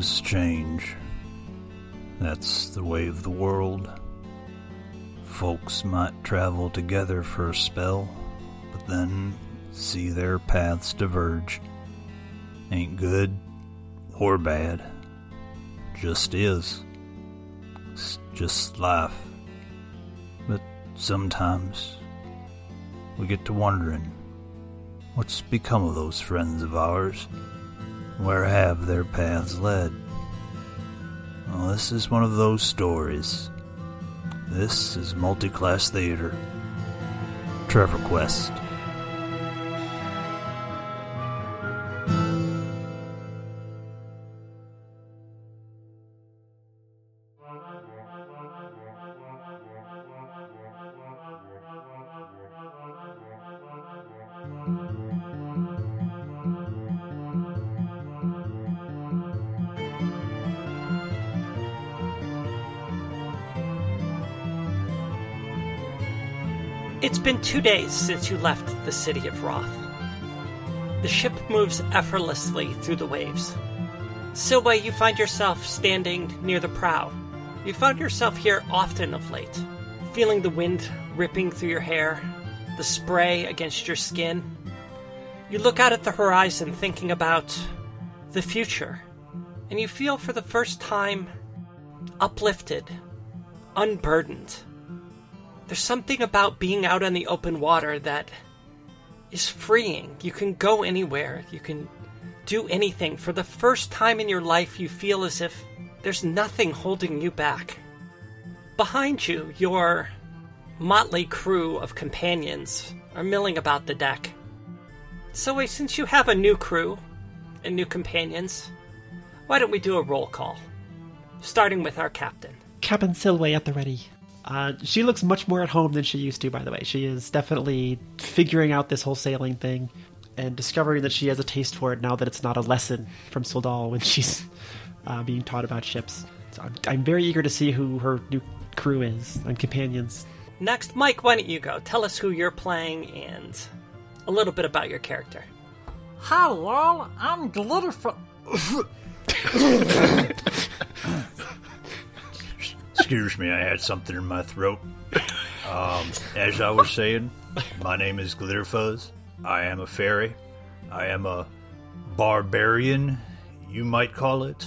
Things change. That's the way of the world. Folks might travel together for a spell, but then see their paths diverge. Ain't good or bad. Just is. It's just life. But sometimes we get to wondering what's become of those friends of ours? Where have their paths led? This is one of those stories. This is Multiclass Theater. Trevor Quest. It's been two days since you left the city of Roth. The ship moves effortlessly through the waves. Silway, you find yourself standing near the prow. You found yourself here often of late, feeling the wind ripping through your hair, the spray against your skin. You look out at the horizon thinking about the future, and you feel for the first time uplifted, unburdened. There's something about being out on the open water that is freeing. You can go anywhere, you can do anything. For the first time in your life, you feel as if there's nothing holding you back. Behind you, your motley crew of companions are milling about the deck. So, since you have a new crew and new companions, why don't we do a roll call? Starting with our captain. Captain Silway at the ready. Uh, she looks much more at home than she used to, by the way. She is definitely figuring out this whole sailing thing and discovering that she has a taste for it now that it's not a lesson from Soldal when she's uh, being taught about ships. So I'm, I'm very eager to see who her new crew is and companions. Next, Mike, why don't you go? Tell us who you're playing and a little bit about your character. Hi, y'all. I'm Glitterfoot. Excuse me, I had something in my throat. Um, as I was saying, my name is Glitterfuzz. I am a fairy. I am a barbarian, you might call it.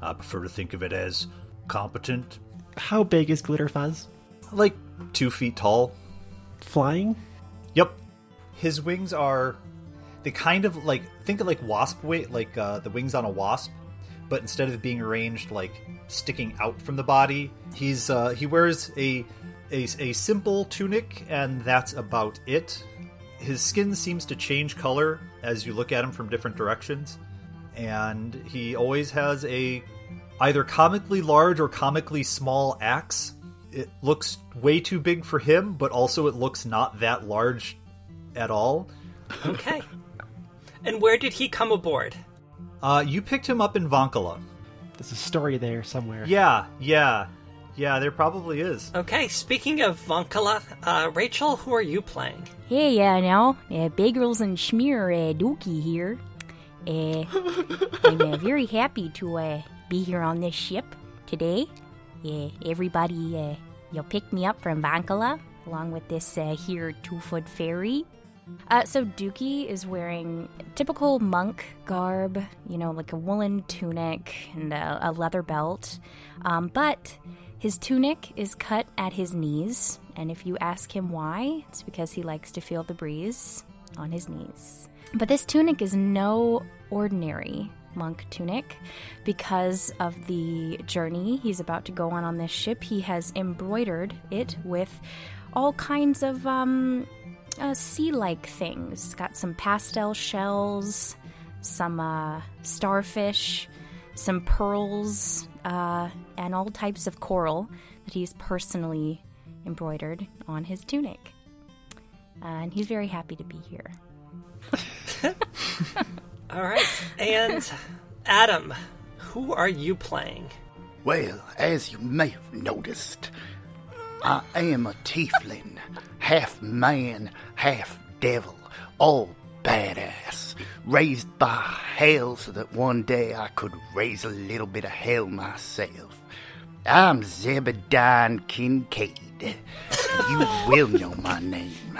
I prefer to think of it as competent. How big is Glitterfuzz? Like two feet tall. Flying? Yep. His wings are. They kind of like. Think of like wasp weight, like uh, the wings on a wasp. But instead of being arranged like sticking out from the body, he's uh, he wears a, a a simple tunic, and that's about it. His skin seems to change color as you look at him from different directions, and he always has a either comically large or comically small axe. It looks way too big for him, but also it looks not that large at all. Okay. and where did he come aboard? Uh, you picked him up in Vankala. There's a story there somewhere. Yeah, yeah, yeah. There probably is. Okay, speaking of Vankala, uh, Rachel, who are you playing? Hey, uh, now, uh, Bagels and Schmear uh, Dookie here. Uh, I'm uh, very happy to uh, be here on this ship today. Uh, everybody, uh, you'll pick me up from Vankala, along with this uh, here two-foot fairy. Uh, so Dookie is wearing typical monk garb, you know, like a woolen tunic and a, a leather belt. Um, but his tunic is cut at his knees, and if you ask him why, it's because he likes to feel the breeze on his knees. But this tunic is no ordinary monk tunic because of the journey he's about to go on on this ship. He has embroidered it with all kinds of um, uh, sea-like things. Got some pastel shells, some uh, starfish, some pearls, uh, and all types of coral that he's personally embroidered on his tunic. Uh, and he's very happy to be here. All right. And Adam, who are you playing? Well, as you may have noticed, I am a tiefling, half man, half devil, all badass, raised by hell so that one day I could raise a little bit of hell myself. I'm Zebediah Kincaid. You will know my name.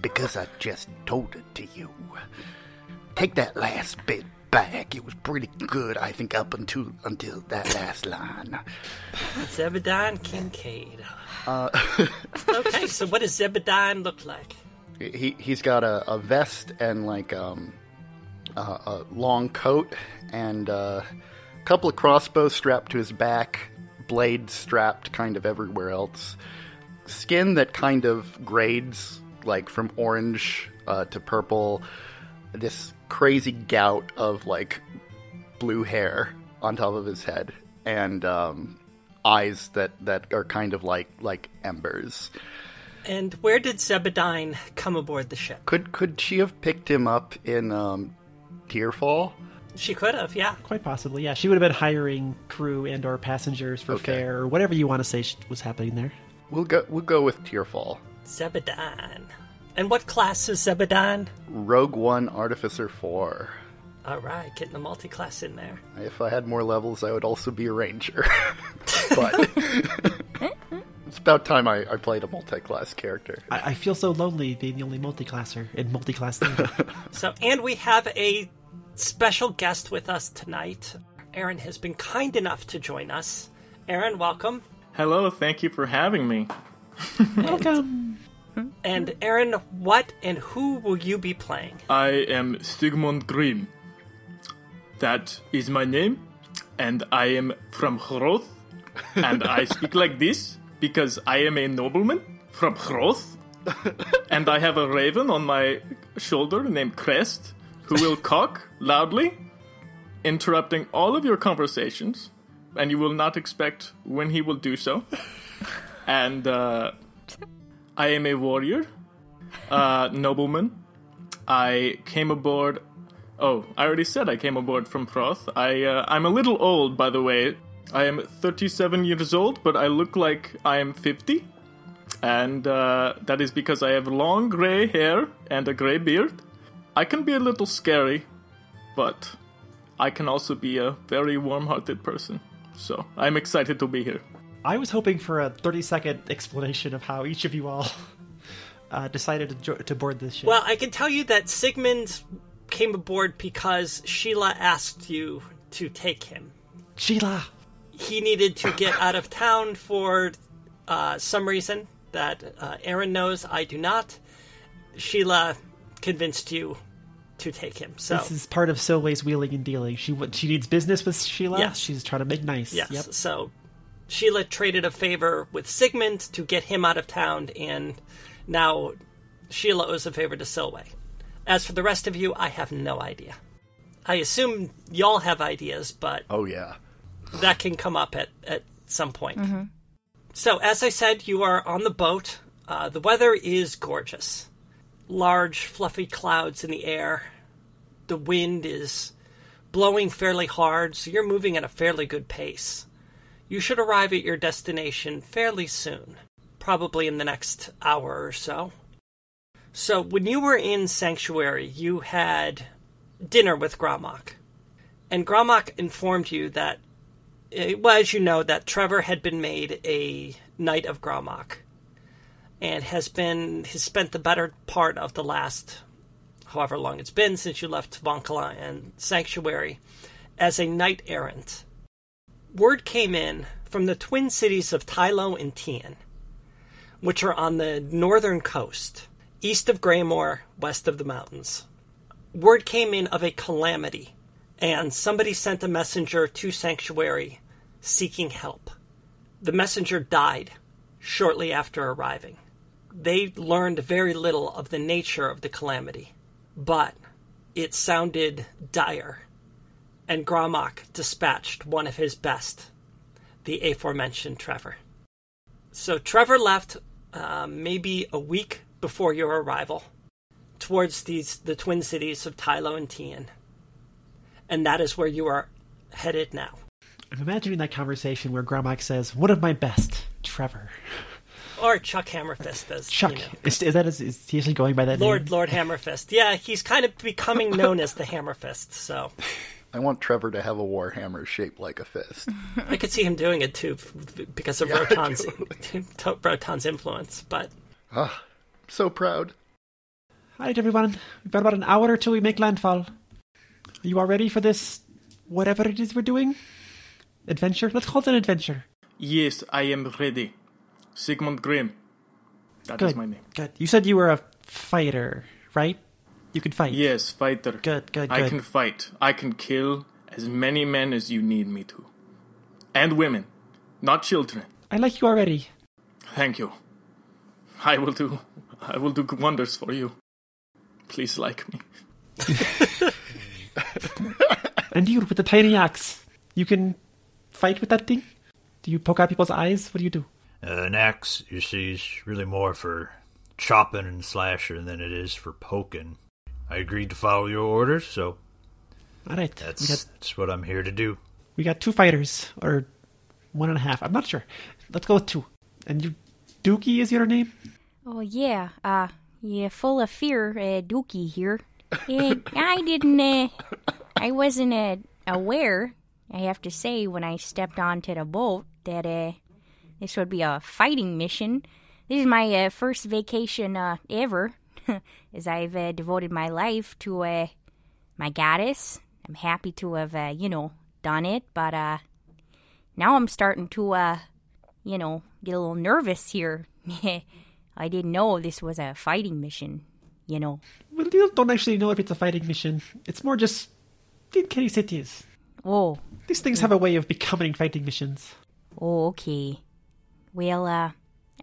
Because I just told it to you. Take that last bit back. It was pretty good, I think, up until until that last line. Zebediah Kincaid. okay, so what does Zebediah look like? He he's got a, a vest and like um a, a long coat and uh, a couple of crossbows strapped to his back, blades strapped kind of everywhere else. Skin that kind of grades like from orange uh, to purple. This crazy gout of like blue hair on top of his head and um, eyes that that are kind of like like embers. And where did Zebediah come aboard the ship? Could could she have picked him up in um, Tearfall? She could have, yeah. Quite possibly, yeah. She would have been hiring crew and or passengers for Okay. fare or whatever you want to say sh- was happening there. We'll go we'll go with Tearfall. Zebediah. And what class is Zebediah? Rogue One Artificer Four. All right, getting the multi-class in there. If I had more levels, I would also be a ranger. but it's about time I, I played a multi-class character. I, I feel so lonely being the only multiclasser in multiclass theater. So, and we have a special guest with us tonight. Aaron has been kind enough to join us. Aaron, welcome. Hello, thank you for having me. Welcome. And Aaron, what and who will you be playing? I am Stigmund Grimm. That is my name, and I am from Hroth, and I speak like this because I am a nobleman from Hroth, and I have a raven on my shoulder named Crest, who will cock loudly, interrupting all of your conversations, and you will not expect when he will do so. And uh, I am a warrior, uh, nobleman. I came aboard. Oh, I already said I came aboard from Froth. I uh, I'm a little old, by the way. I am 37 years old, but I look like I am 50, and uh, that is because I have long gray hair and a gray beard. I can be a little scary, but I can also be a very warm-hearted person. So I'm excited to be here. I was hoping for a 30 second explanation of how each of you all uh, decided to, jo- to board this ship. Well, I can tell you that Sigmund came aboard because Sheila asked you to take him. Sheila! He needed to get out of town for uh, some reason that uh, Aaron knows. I do not. Sheila convinced you to take him. So This is part of Silway's wheeling and dealing. She she needs business with Sheila. Yes. She's trying to make nice. Yes. Yep. So Sheila traded a favor with Sigmund to get him out of town, and now Sheila owes a favor to Silway. As for the rest of you, I have no idea. I assume y'all have ideas, but Oh yeah. that can come up at, at some point. So, as I said, you are on the boat. Uh, the weather is gorgeous. Large, fluffy clouds in the air. The wind is blowing fairly hard, so you're moving at a fairly good pace. You should arrive at your destination fairly soon, probably in the next hour or so. So, when you were in Sanctuary, you had dinner with Gromok. And Gromok informed you that eh, it was, you know, that Trevor had been made a Knight of Gromok and has been has spent the better part of the last however long it's been since you left Vankala and Sanctuary as a knight errant. Word came in from the twin cities of Tylo and Tian, which are on the northern coast, east of Greymore, west of the mountains. Word came in of a calamity and somebody sent a messenger to Sanctuary seeking help. The messenger died shortly after arriving. They learned very little of the nature of the calamity, but it sounded dire, and Gromok dispatched one of his best, the aforementioned Trevor. So Trevor left uh, maybe a week before your arrival towards these the twin cities of Tylo and Tian and that is where you are headed now. I'm imagining that conversation where Gromok says, One of my best, Trevor. or Chuck Hammerfist, as Chuck. you know. Is, is that is, is he actually going by that name? Lord name? Lord Hammerfist. Yeah, he's kind of becoming known as the Hammerfist. So I want Trevor to have a warhammer shaped like a fist. I could see him doing it too because of Rotan's Rotan's influence. But Ah, so proud. All right, everyone. We've got about an hour till we make landfall. Are you all ready for this? Whatever it is we're doing, adventure. Let's call it an adventure. Yes, I am ready. Sigmund Grimm. That is Good. my name. Good. You said you were a fighter, right? You could fight. Yes, fighter. Good. Good. I can fight. I can kill as many men as you need me to. And women. Not children. I like you already. Thank you. I will do I will do wonders for you. Please like me. And you with the tiny axe. You can fight with that thing. Do you poke out people's eyes? What do you do? Uh, an axe, you see, is really more for chopping and slashing than it is for poking. I agreed to follow your orders, so All right. that's, got, that's what I'm here to do. we got two fighters, or one and a half. I'm not sure. Let's go with two. And you, Dookie is your name? Oh yeah, uh, yeah, full of fear, uh, Dookie here. Uh, I didn't, uh, I wasn't uh, aware. I have to say, when I stepped onto the boat, that uh, this would be a fighting mission. This is my uh, first vacation uh, ever, as I've uh, devoted my life to uh, my goddess. I'm happy to have, uh, you know, done it, but uh, now I'm starting to, uh, you know, get a little nervous here. I didn't know this was a fighting mission, you know. Well, you don't actually know if it's a fighting mission. It's more just it is. Oh, These things have a way of becoming fighting missions. oh, okay. Well, uh,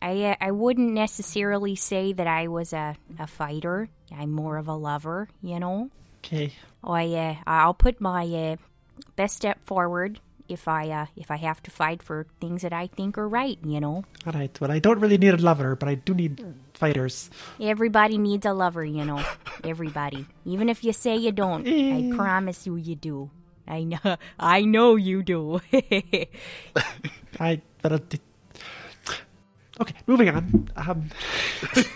I uh, I wouldn't necessarily say that I was a, a fighter. I'm more of a lover, you know. Okay. I uh, I'll put my uh, best step forward if I uh, if I have to fight for things that I think are right, you know. All right. Well, I don't really need a lover, but I do need fighters. Everybody needs a lover, you know. Everybody. Even if you say you don't, I promise you you do. I know I know you do. I but okay. Moving on. Um,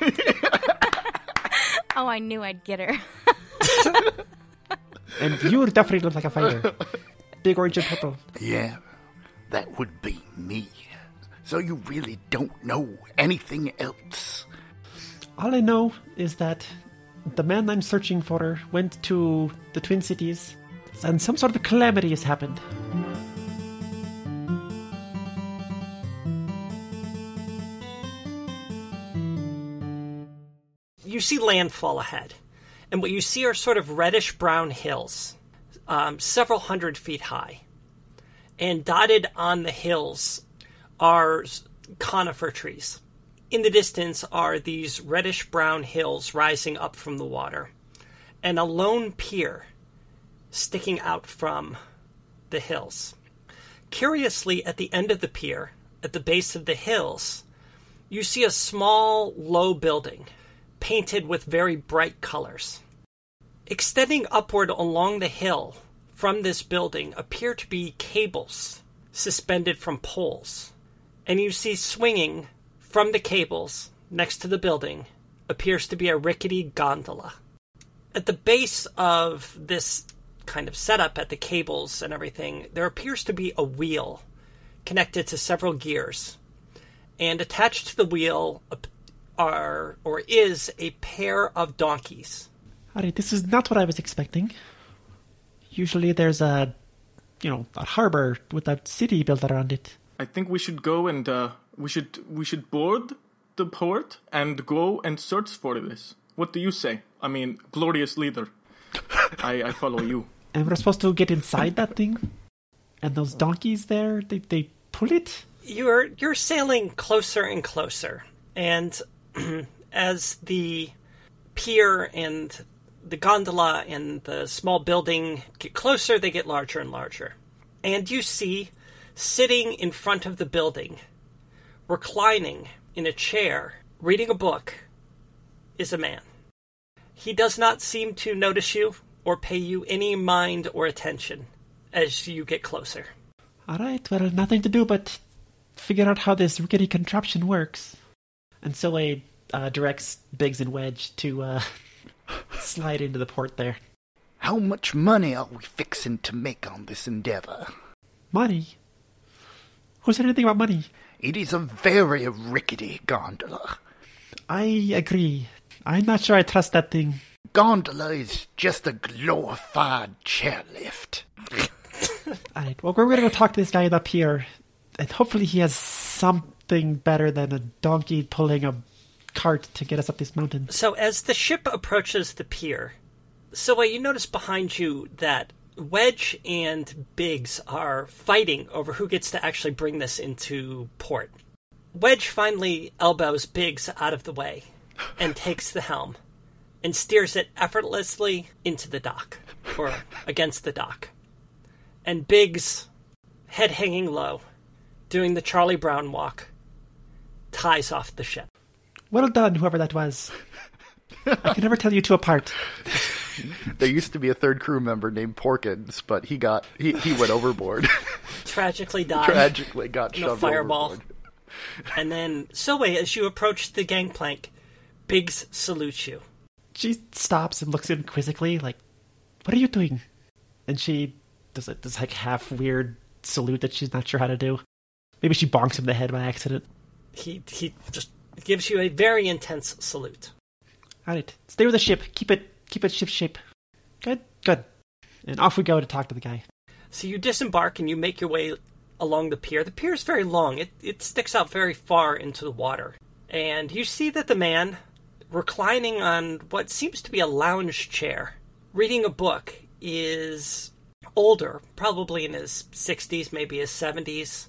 oh, I knew I'd get her. and you definitely look like a fighter. Big orange and purple. Yeah, that would be me. So you really don't know anything else? All I know is that the man I'm searching for went to the Twin Cities, and some sort of calamity has happened. You see landfall ahead, and what you see are sort of reddish brown hills, um, several hundred feet high, and dotted on the hills are conifer trees. In the distance are these reddish brown hills rising up from the water, and a lone pier sticking out from the hills. Curiously, at the end of the pier, at the base of the hills, you see a small, low building painted with very bright colors. Extending upward along the hill from this building appear to be cables suspended from poles, and you see swinging from the cables next to the building appears to be a rickety gondola. At the base of this kind of setup at the cables and everything, there appears to be a wheel connected to several gears. And attached to the wheel are or is a pair of donkeys. All right, this is not what I was expecting. Usually there's a, you know, a harbor with a city built around it. I think we should go and uh, we should we should board the port and go and search for this. What do you say? I mean, glorious leader. I, I follow you. And we're supposed to get inside that thing? And those donkeys there, they, they pull it? You're you're sailing closer and closer, and as the pier and the gondola and the small building get closer, they get larger and larger. And you see, sitting in front of the building, reclining in a chair, reading a book, is a man. He does not seem to notice you or pay you any mind or attention as you get closer. All right, well, nothing to do but figure out how this rickety contraption works. And Soleil uh, directs Biggs and Wedge to uh, slide into the port there. How much money are we fixing to make on this endeavor? Money? Who said anything about money? It is a very rickety gondola. I agree. I'm not sure I trust that thing. Gondola is just a glorified chairlift. Alright, well, we're going to go talk to this guy up here, and hopefully he has something better than a donkey pulling a cart to get us up this mountain. So as the ship approaches the pier, so you notice behind you that Wedge and Biggs are fighting over who gets to actually bring this into port. Wedge finally elbows Biggs out of the way and takes the helm and steers it effortlessly into the dock or against the dock. And Biggs, head hanging low, doing the Charlie Brown walk, ties off the ship. Well done, whoever that was. I can never tell you two apart. There used to be a third crew member named Porkins, but he got he, he went overboard. Tragically died. Tragically got in a fireball. overboard. And then, Soe, as you approach the gangplank, Biggs salutes you. She stops and looks at him quizzically, like, "What are you doing?" And she does a this like half weird salute that she's not sure how to do. Maybe she bonks him in the head by accident. He he just gives you a very intense salute. All right, stay with the ship. Keep it keep it ship shape. Good, good. And off we go to talk to the guy. So you disembark and you make your way along the pier. The pier is very long. It it sticks out very far into the water. And you see that the man reclining on what seems to be a lounge chair, reading a book, is older, probably in his 60s, maybe his 70s.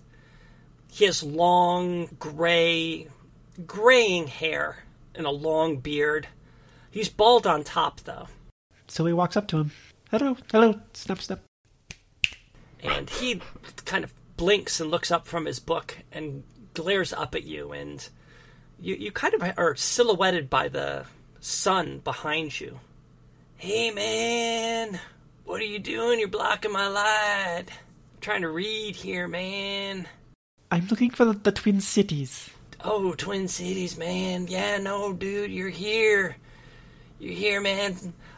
He has long, gray, graying hair and a long beard. He's bald on top, though. So he walks up to him. Hello, hello, snap, snap. and he kind of blinks and looks up from his book and glares up at you and you, you kind of are silhouetted by the sun behind you hey man what are you doing you're blocking my light i'm trying to read here man I'm looking for the, the Twin Cities. Oh twin cities man yeah no dude you're here you're here man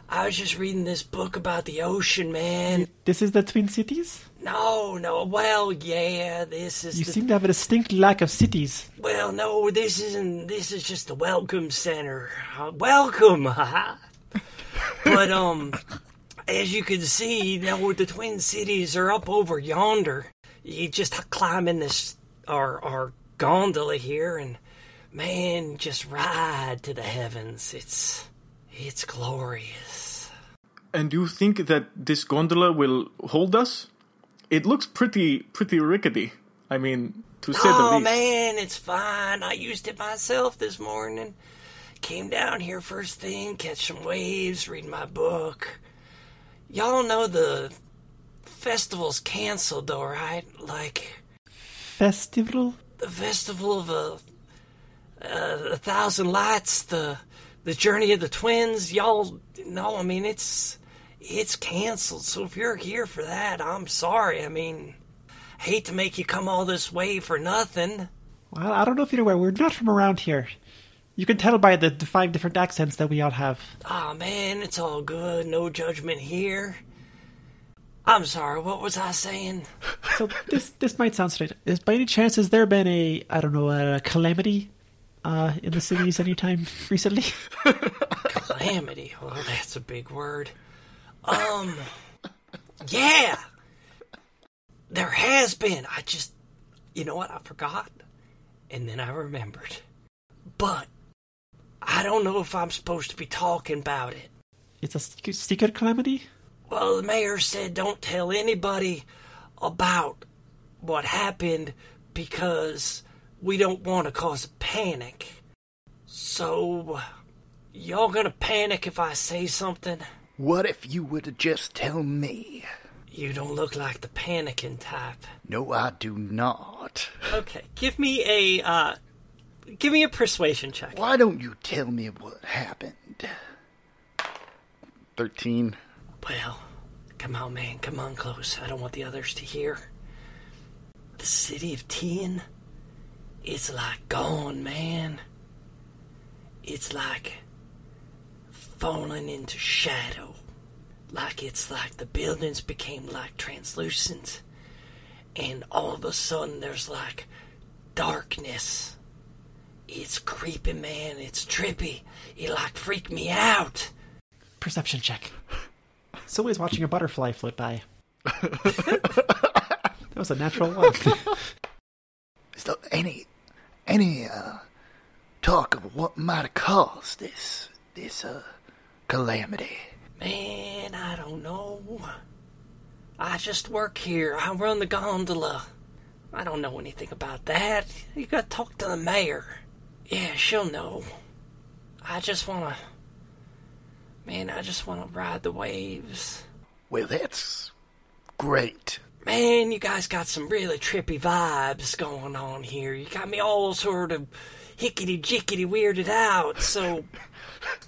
i was just reading this book about the ocean man This is the Twin Cities? no no well yeah this is You the seem to have a distinct lack of cities. Well, no, this isn't. This is just the welcome center. Uh, welcome, haha. but um, as you can see, now where the Twin Cities are up over yonder. You just climb in this our our gondola here, and man, just ride to the heavens. It's it's glorious. And do you think that this gondola will hold us? It looks pretty pretty rickety. I mean, to say the least. Oh least. man, it's fine. I used it myself this morning. Came down here first thing, catch some waves, read my book. Y'all know the festival's canceled though, right? Like Festival? The festival of a, uh, a thousand lights, the the journey of the twins. Y'all no, I mean, it's it's canceled. So if you're here for that, I'm sorry. I mean, hate to make you come all this way for nothing. Well, I don't know if you're aware, we're not from around here. You can tell by the, the five different accents that we all have. Oh man, it's all good. No judgment here. I'm sorry, what was I saying? So this this might sound strange. Is by any chance has there been a I don't know a calamity uh, in the cities anytime recently? Calamity. Well, that's a big word. Um, yeah. There has been. I just, you know what? I forgot. And then I remembered. But I don't know if I'm supposed to be talking about it. It's a secret calamity. Well, the mayor said don't tell anybody about what happened because we don't want to cause panic. So, y'all gonna panic if I say something? What if you were to just tell me? You don't look like the panicking type. No, I do not. Okay, give me a uh, give me a persuasion check. Why don't you tell me what happened? 13. Well, come on, man, come on close. I don't want the others to hear. The city of Tien is like gone, man. it's like falling into shadow. Like it's like the buildings became like translucent. And all of a sudden there's like darkness. It's creepy, man. It's trippy. It like freaked me out. Perception check. Somebody's watching a butterfly float by. that was a natural one. Is there any any uh talk of what might have caused this this uh calamity? Man, I don't know. I just work here. I run the gondola. I don't know anything about that. You gotta talk to the mayor. Yeah, she'll know. I just wanna. Man, I just wanna ride the waves. Well, that's great. Man, you guys got some really trippy vibes going on here. You got me all sort of hickety jickety weirded out. So,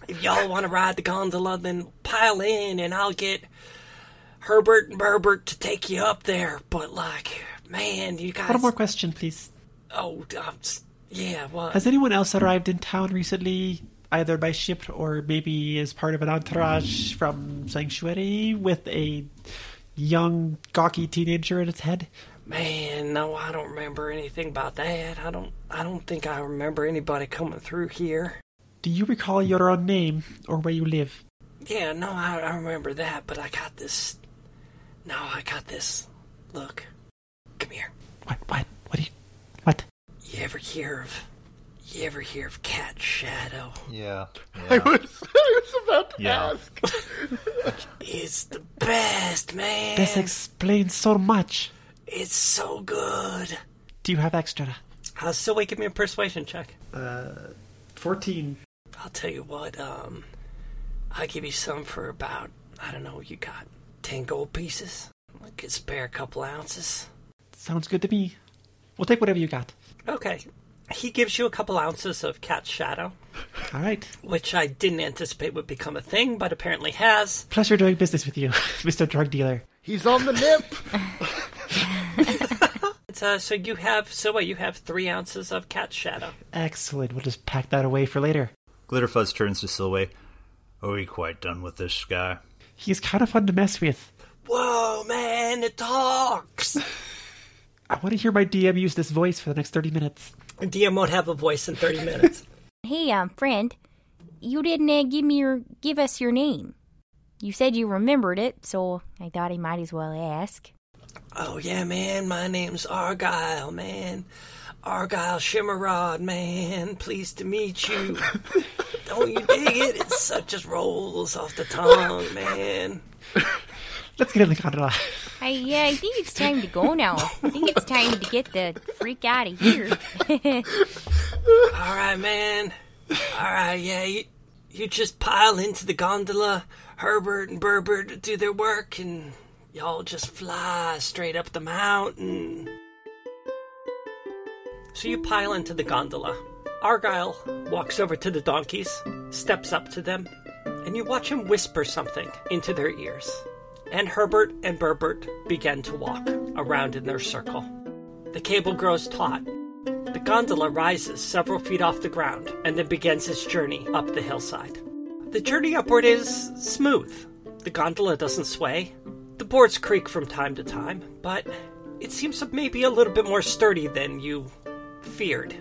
if y'all want to ride the gondola, then pile in and I'll get Herbert and Berbert to take you up there. But, like, man, you guys. One more question, please. Oh, yeah, what? Has anyone else arrived in town recently, either by ship or maybe as part of an entourage from Sanctuary with a young, gawky teenager at its head? Man, no, I don't remember anything about that. I don't. I don't think I remember anybody coming through here. Do you recall your own name or where you live? Yeah, no, I, I remember that, but I got this. No, I got this. Look, come here. What? What? What do you? What? You ever hear of? You ever hear of Cat Shadow? Yeah. I was, I was about to Yeah. ask. It's the best, man. This explains so much. It's so good. Do you have extra? Uh, so wait, give me a persuasion check. Uh, Fourteen. I'll tell you what. Um, I'll give you some for about I don't know. You got ten gold pieces. I could spare a couple ounces. Sounds good to me. We'll take whatever you got. Okay. He gives you a couple ounces of Cat Shadow, All right. which I didn't anticipate would become a thing, but apparently has. Pleasure doing business with you, Mr. Drug Dealer. He's on the nip. Uh, so you have so what? You have three ounces of Cat Shadow. Excellent. We'll just pack that away for later. Glitterfuzz turns to Silway. Are we quite done with this guy? He's kind of fun to mess with. Whoa, man! It talks. I want to hear my DM use this voice for the next 30 minutes. DM won't have a voice in thirty minutes. Hey, um, friend, you didn't uh, give me your give us your name. You said you remembered it, so I thought I might as well ask. Oh yeah, man, my name's Argyle, man. Argyle Shimmerrod, man. Pleased to meet you. Don't you dig it? It such just rolls off the tongue, man. Let's get in the gondola. I yeah, I think it's time to go now. I think it's time to get the freak out of here. All right, man. All right, yeah, you, you just pile into the gondola. Herbert and Berbert do their work, and y'all just fly straight up the mountain. So you pile into the gondola. Argyle walks over to the donkeys, steps up to them, and you watch him whisper something into their ears. And Herbert and Berbert begin to walk around in their circle. The cable grows taut, the gondola rises several feet off the ground and then begins its journey up the hillside. The journey upward is smooth. The gondola doesn't sway. The boards creak from time to time, but it seems maybe a little bit more sturdy than you feared.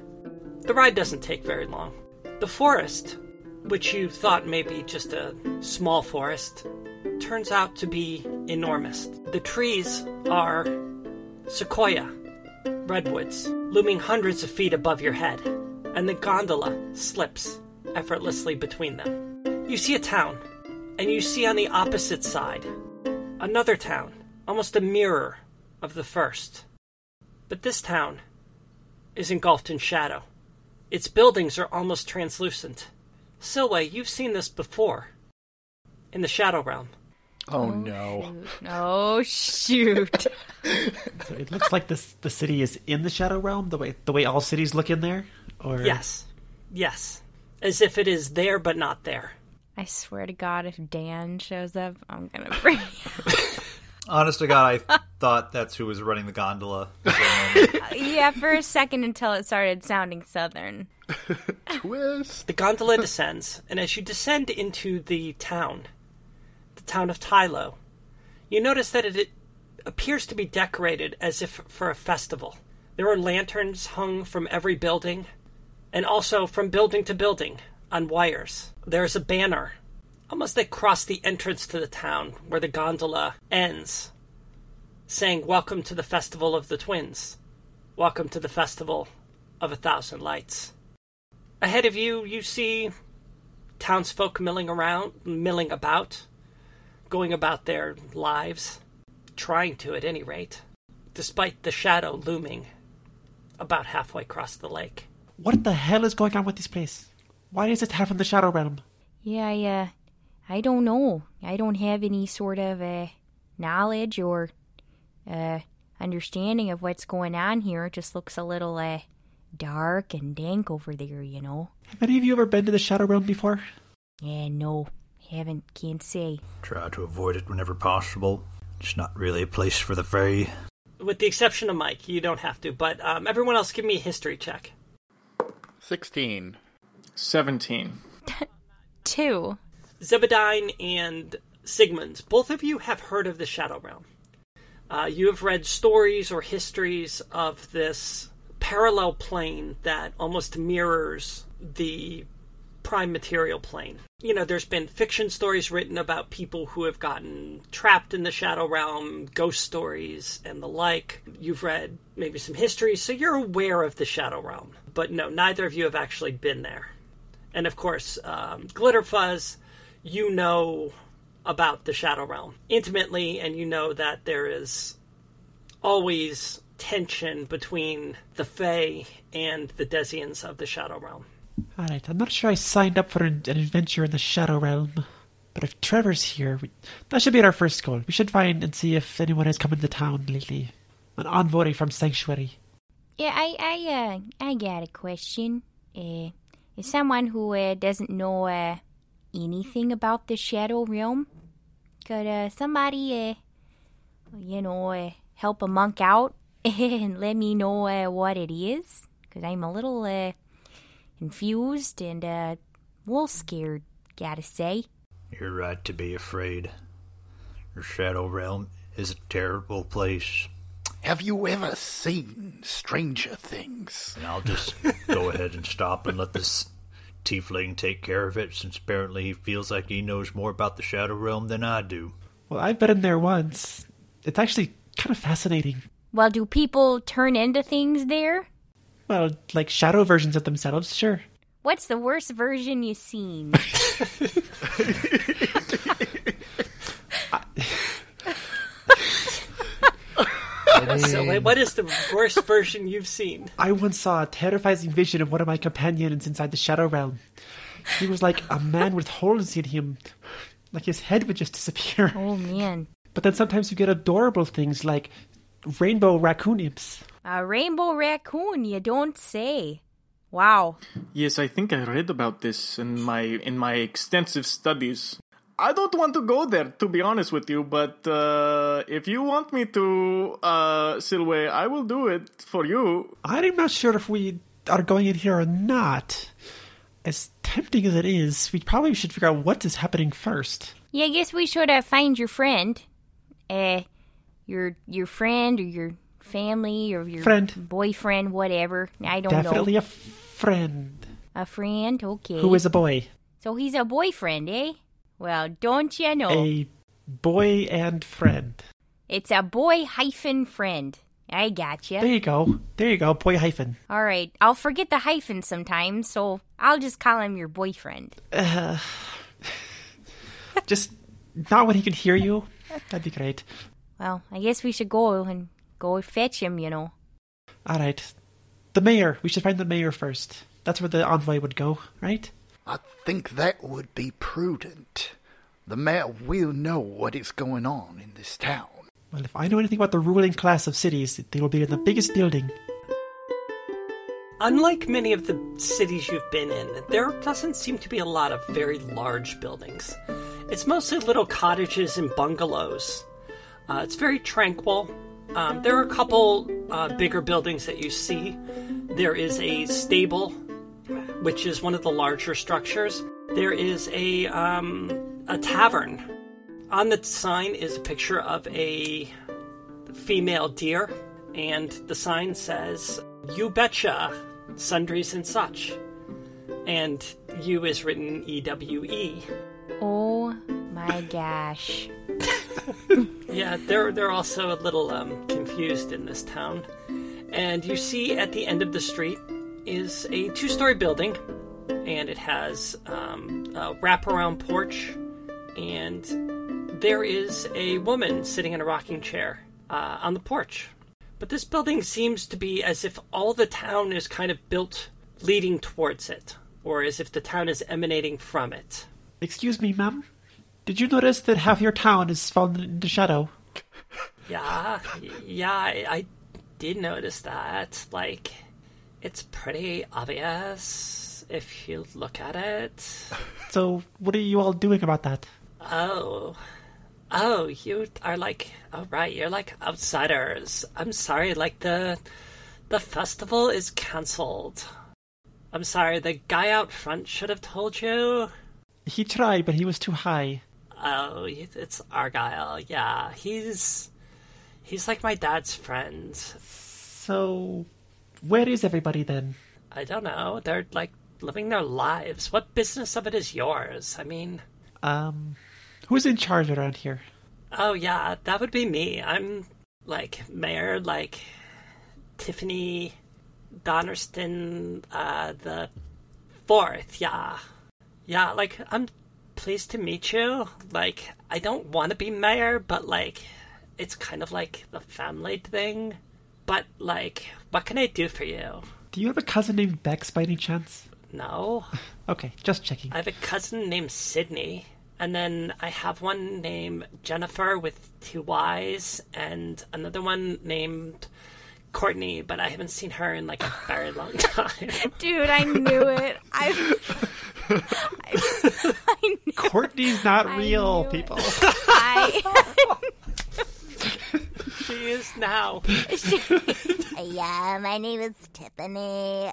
The ride doesn't take very long. The forest, which you thought may be just a small forest, turns out to be enormous. The trees are sequoia, redwoods, looming hundreds of feet above your head, and the gondola slips effortlessly between them. You see a town, and you see on the opposite side another town, almost a mirror of the first. But this town is engulfed in shadow. Its buildings are almost translucent. Silway, you've seen this before. In the Shadow Realm. Oh, oh no. oh shoot! So it looks like this the city is in the Shadow Realm, the way the way all cities look in there. Or Yes. Yes. As if it is there but not there. I swear to God, if Dan shows up, I'm gonna bring. Honest to God, I thought that's who was running the gondola. for a moment. yeah, for a second until it started sounding southern. Twist. The gondola descends, and as you descend into the town, the town of Tylo, you notice that it appears to be decorated as if for a festival. There are lanterns hung from every building, and also from building to building on wires. There is a banner, almost across the entrance to the town where the gondola ends, saying, Welcome to the Festival of the Twins. Welcome to the Festival of a Thousand Lights. Ahead of you, you see townsfolk milling around, milling about, going about their lives, trying to at any rate, despite the shadow looming about halfway across the lake. What the hell is going on with this place? Why is it having the Shadow Realm? Yeah, I, uh, I don't know. I don't have any sort of uh, knowledge or uh, understanding of what's going on here. It just looks a little uh, dark and dank over there, you know. Have any of you ever been to the Shadow Realm before? Yeah, no, haven't, can't say. Try to avoid it whenever possible. It's not really a place for the Fae. With the exception of Mike, you don't have to, but um, everyone else give me a history check. 16. 17. Two. Zebediah and Sigmund, both of you have heard of the Shadow Realm. Uh, you have read stories or histories of this parallel plane that almost mirrors the prime material plane. You know, there's been fiction stories written about people who have gotten trapped in the Shadow Realm, ghost stories, and the like. You've read maybe some history, so you're aware of the Shadow Realm. But no, neither of you have actually been there. And of course, um, Glitterfuzz, you know about the Shadow Realm intimately, and you know that there is always tension between the Fae and the Desians of the Shadow Realm. Alright, I'm not sure I signed up for an, an adventure in the Shadow Realm. But if Trevor's here, we, that should be our first goal. We should find and see if anyone has come into town lately. An envoy from Sanctuary. Yeah, I, I, uh, I got a question. Uh, is someone who uh, doesn't know uh, anything about the Shadow Realm, could uh, somebody, uh, you know, uh, help a monk out and let me know uh, what it is? Because I'm a little uh, confused and uh, a little scared, gotta say. You're right to be afraid. Your Shadow Realm is a terrible place. Have you ever seen Stranger Things? And I'll just go ahead and stop and let this tiefling take care of it, since apparently he feels like he knows more about the Shadow Realm than I do. Well, I've been in there once. It's actually kind of fascinating. Well, do people turn into things there? Well, like shadow versions of themselves, sure. What's the worst version you've seen? So, wait, what is the worst version you've seen? I once saw a terrifying vision of one of my companions inside the Shadow Realm. He was like a man with holes in him. Like his head would just disappear. oh man. But then sometimes you get adorable things like rainbow raccoon imps. A rainbow raccoon, you don't say. Wow. Yes, I think I read about this in my in my extensive studies. I don't want to go there, to be honest with you, but uh, if you want me to, uh, Silwe, I will do it for you. I'm not sure if we are going in here or not. As tempting as it is, we probably should figure out what is happening first. Yeah, I guess we should uh, find your friend. Uh, your your friend or your family or your Friend. boyfriend, whatever. I don't know. Definitely know. a friend A friend, okay. who is a boy. So he's a boyfriend, eh? Well, don't you know? A boy and friend. It's a boy hyphen friend. I gotcha. There you go. There you go. Boy hyphen. All right, I'll forget the hyphen sometimes, so I'll just call him your boyfriend. Uh, just not when he can hear you. That'd be great. Well, I guess we should go and go fetch him, you know. All right. The mayor. We should find the mayor first. That's where the envoy would go, right? I think that would be prudent. The mayor will know what is going on in this town. Well, if I know anything about the ruling class of cities, they will be in the biggest building. Unlike many of the cities you've been in, there doesn't seem to be a lot of very large buildings. It's mostly little cottages and bungalows. Uh, it's very tranquil. Um, there are a couple uh, bigger buildings that you see. There is a stable, which is one of the larger structures. There is a um, a tavern. On the sign is a picture of a female deer, and the sign says, "You betcha, sundries and such." And "you" is written E W E. Oh my gosh. Yeah, they're they're also a little um, confused in this town. And you see at the end of the street is a two-story building, and it has um, a wraparound porch, and there is a woman sitting in a rocking chair uh, on the porch. But this building seems to be as if all the town is kind of built leading towards it, or as if the town is emanating from it. Excuse me, ma'am. Did you notice that half your town is fallen into shadow? Yeah, yeah, I, I did notice that. Like, it's pretty obvious if you look at it. So, what are you all doing about that? Oh. Oh, you are like, oh right, you're like outsiders. I'm sorry, like the, the festival is cancelled. I'm sorry, the guy out front should have told you. He tried, but he was too high. Oh, it's Argyle. Yeah, he's, he's like my dad's friend. So, where is everybody then? I don't know. They're like living their lives. What business of it is yours? I mean, Um, who's in charge around here? oh yeah, that would be me. I'm like Mayor, like Tiffany Donnerston, uh, the fourth. Yeah, yeah. Like I'm pleased to meet you. Like I don't want to be mayor, but like it's kind of like the family thing. But like, what can I do for you? Do you have a cousin named Bex by any chance? No. Okay, just checking. I have a cousin named Sydney, and then I have one named Jennifer with two Y's, and another one named Courtney, but I haven't seen her in like a very long time. Dude, I knew it. I, I, I knew Courtney's not I real, knew it. people. I, she is now. Yeah, my name is Tiffany.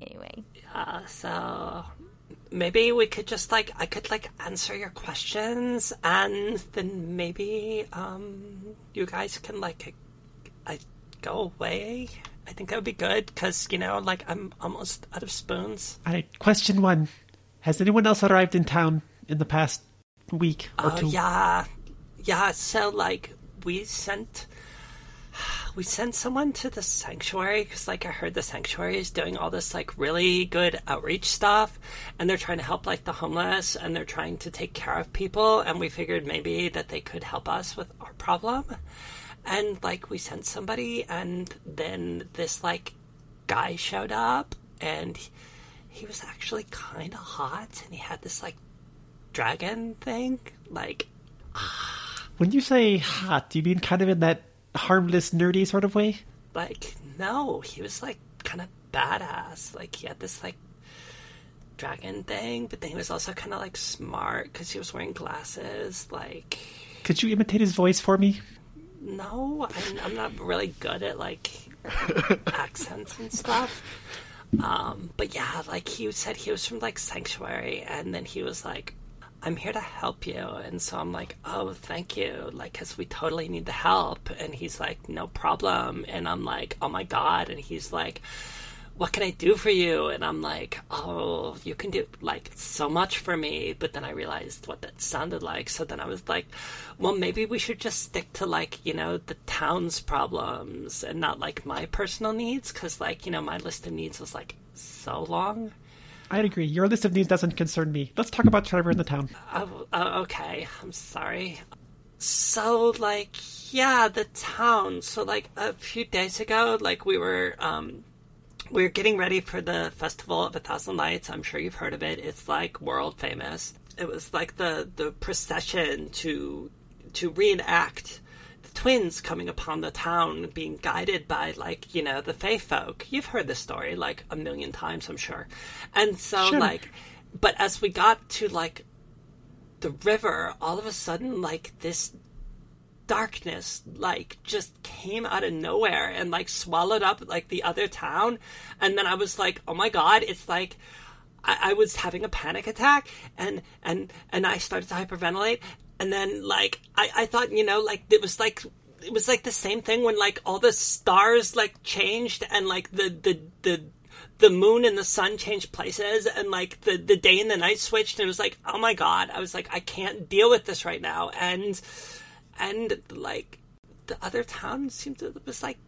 anyway, Uh, so maybe we could just like I could like answer your questions, and then maybe um you guys can like I go away. I think that would be good because you know like I'm almost out of spoons. Alright, question one. Has anyone else arrived in town in the past week or Oh two? yeah, yeah. So like we sent we sent someone to the sanctuary because like I heard the sanctuary is doing all this like really good outreach stuff, and they're trying to help like the homeless and they're trying to take care of people, and we figured maybe that they could help us with our problem, and like we sent somebody, and then this like guy showed up and. He, he was actually kind of hot, and he had this like dragon thing. Like, ah. When you say hot, do you mean kind of in that harmless, nerdy sort of way? like no, he was like kind of badass. Like he had this like dragon thing, but then he was also kind of like smart because he was wearing glasses. Like, Could you imitate his voice for me? No, I'm, I'm not really good at like accents and stuff. Um, but yeah, like he said he was from like Sanctuary, and then he was like, I'm here to help you. And so I'm like, oh, thank you. Like, because we totally need the help. And he's like, no problem. And I'm like, oh my God. And he's like, what can I do for you? And I'm like, oh, you can do like so much for me. But then I realized what that sounded like. So then I was like, well, maybe we should just stick to like, you know, the town's problems and not like my personal needs. Cause like, you know, my list of needs was like so long. I'd agree. Your list of needs doesn't concern me. Let's talk about Trevor in the town. Oh, oh, okay. I'm sorry. So, like, yeah, the town. So, like, a few days ago, like, we were, um, were getting ready for the Festival of a Thousand Lights. I'm sure you've heard of it. It's, like, world famous. It was, like, the, the procession to, to reenact the twins coming upon the town being guided by, like, you know, the Fae folk. You've heard this story, like, a million times, I'm sure. And so, Sure. like, but as we got to, like, the river, all of a sudden, like this darkness, like just came out of nowhere and like swallowed up like the other town. And then I was like, oh my god, it's like. I, I was having a panic attack and and and I started to hyperventilate and then like I, I thought you know like it was like it was like the same thing when like all the stars like changed and like the the the the moon and the sun changed places and like the the day and the night switched and it was like oh my god i was like i can't deal with this right now and and like the other town seemed to was like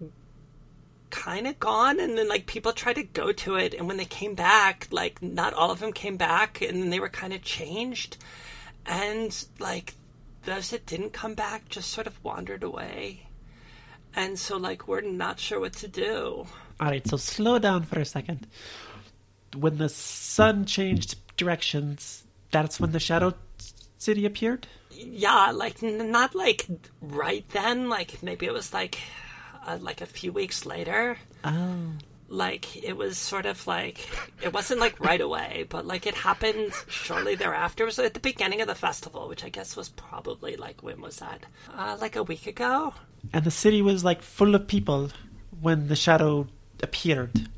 kind of gone and then like people tried to go to it and when they came back like not all of them came back and they were kind of changed and like those that didn't come back just sort of wandered away and so like we're not sure what to do All right, so slow down for a second. When the sun changed directions, that's when the Shadow City appeared? Yeah like n- not like right then like maybe it was like uh, like a few weeks later Oh. like it was sort of like it wasn't like right away but like it happened shortly thereafter it was at the beginning of the festival which i guess was probably like when was that uh, like a week ago And the city was like full of people when the Shadow appeared.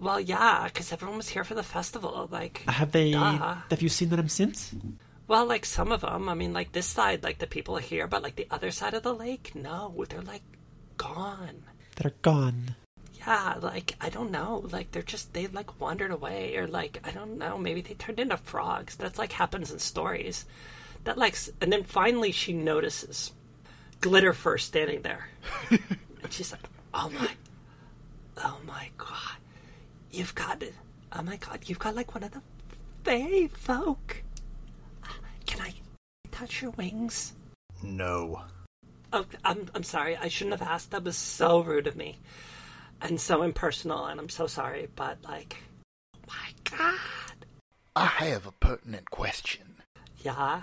well yeah because everyone was here for the festival like Have they. Duh. Have you seen them since? Well like some of them i mean like this side like the people are here but like the other side of the lake no. They're like gone. They're gone. yeah like i don't know. Like they're just they like wandered away or like i don't know. Maybe they turned into frogs. That's like happens in stories. That like and then finally she notices glitter first standing there. And she's like oh my oh my god. You've got it oh my god you've got like one of the fey folk can i touch your wings No. Oh, I'm I'm sorry. I shouldn't have asked. That was so rude of me, and so impersonal. And I'm so sorry. But like, oh my God, I have a pertinent question. yeah.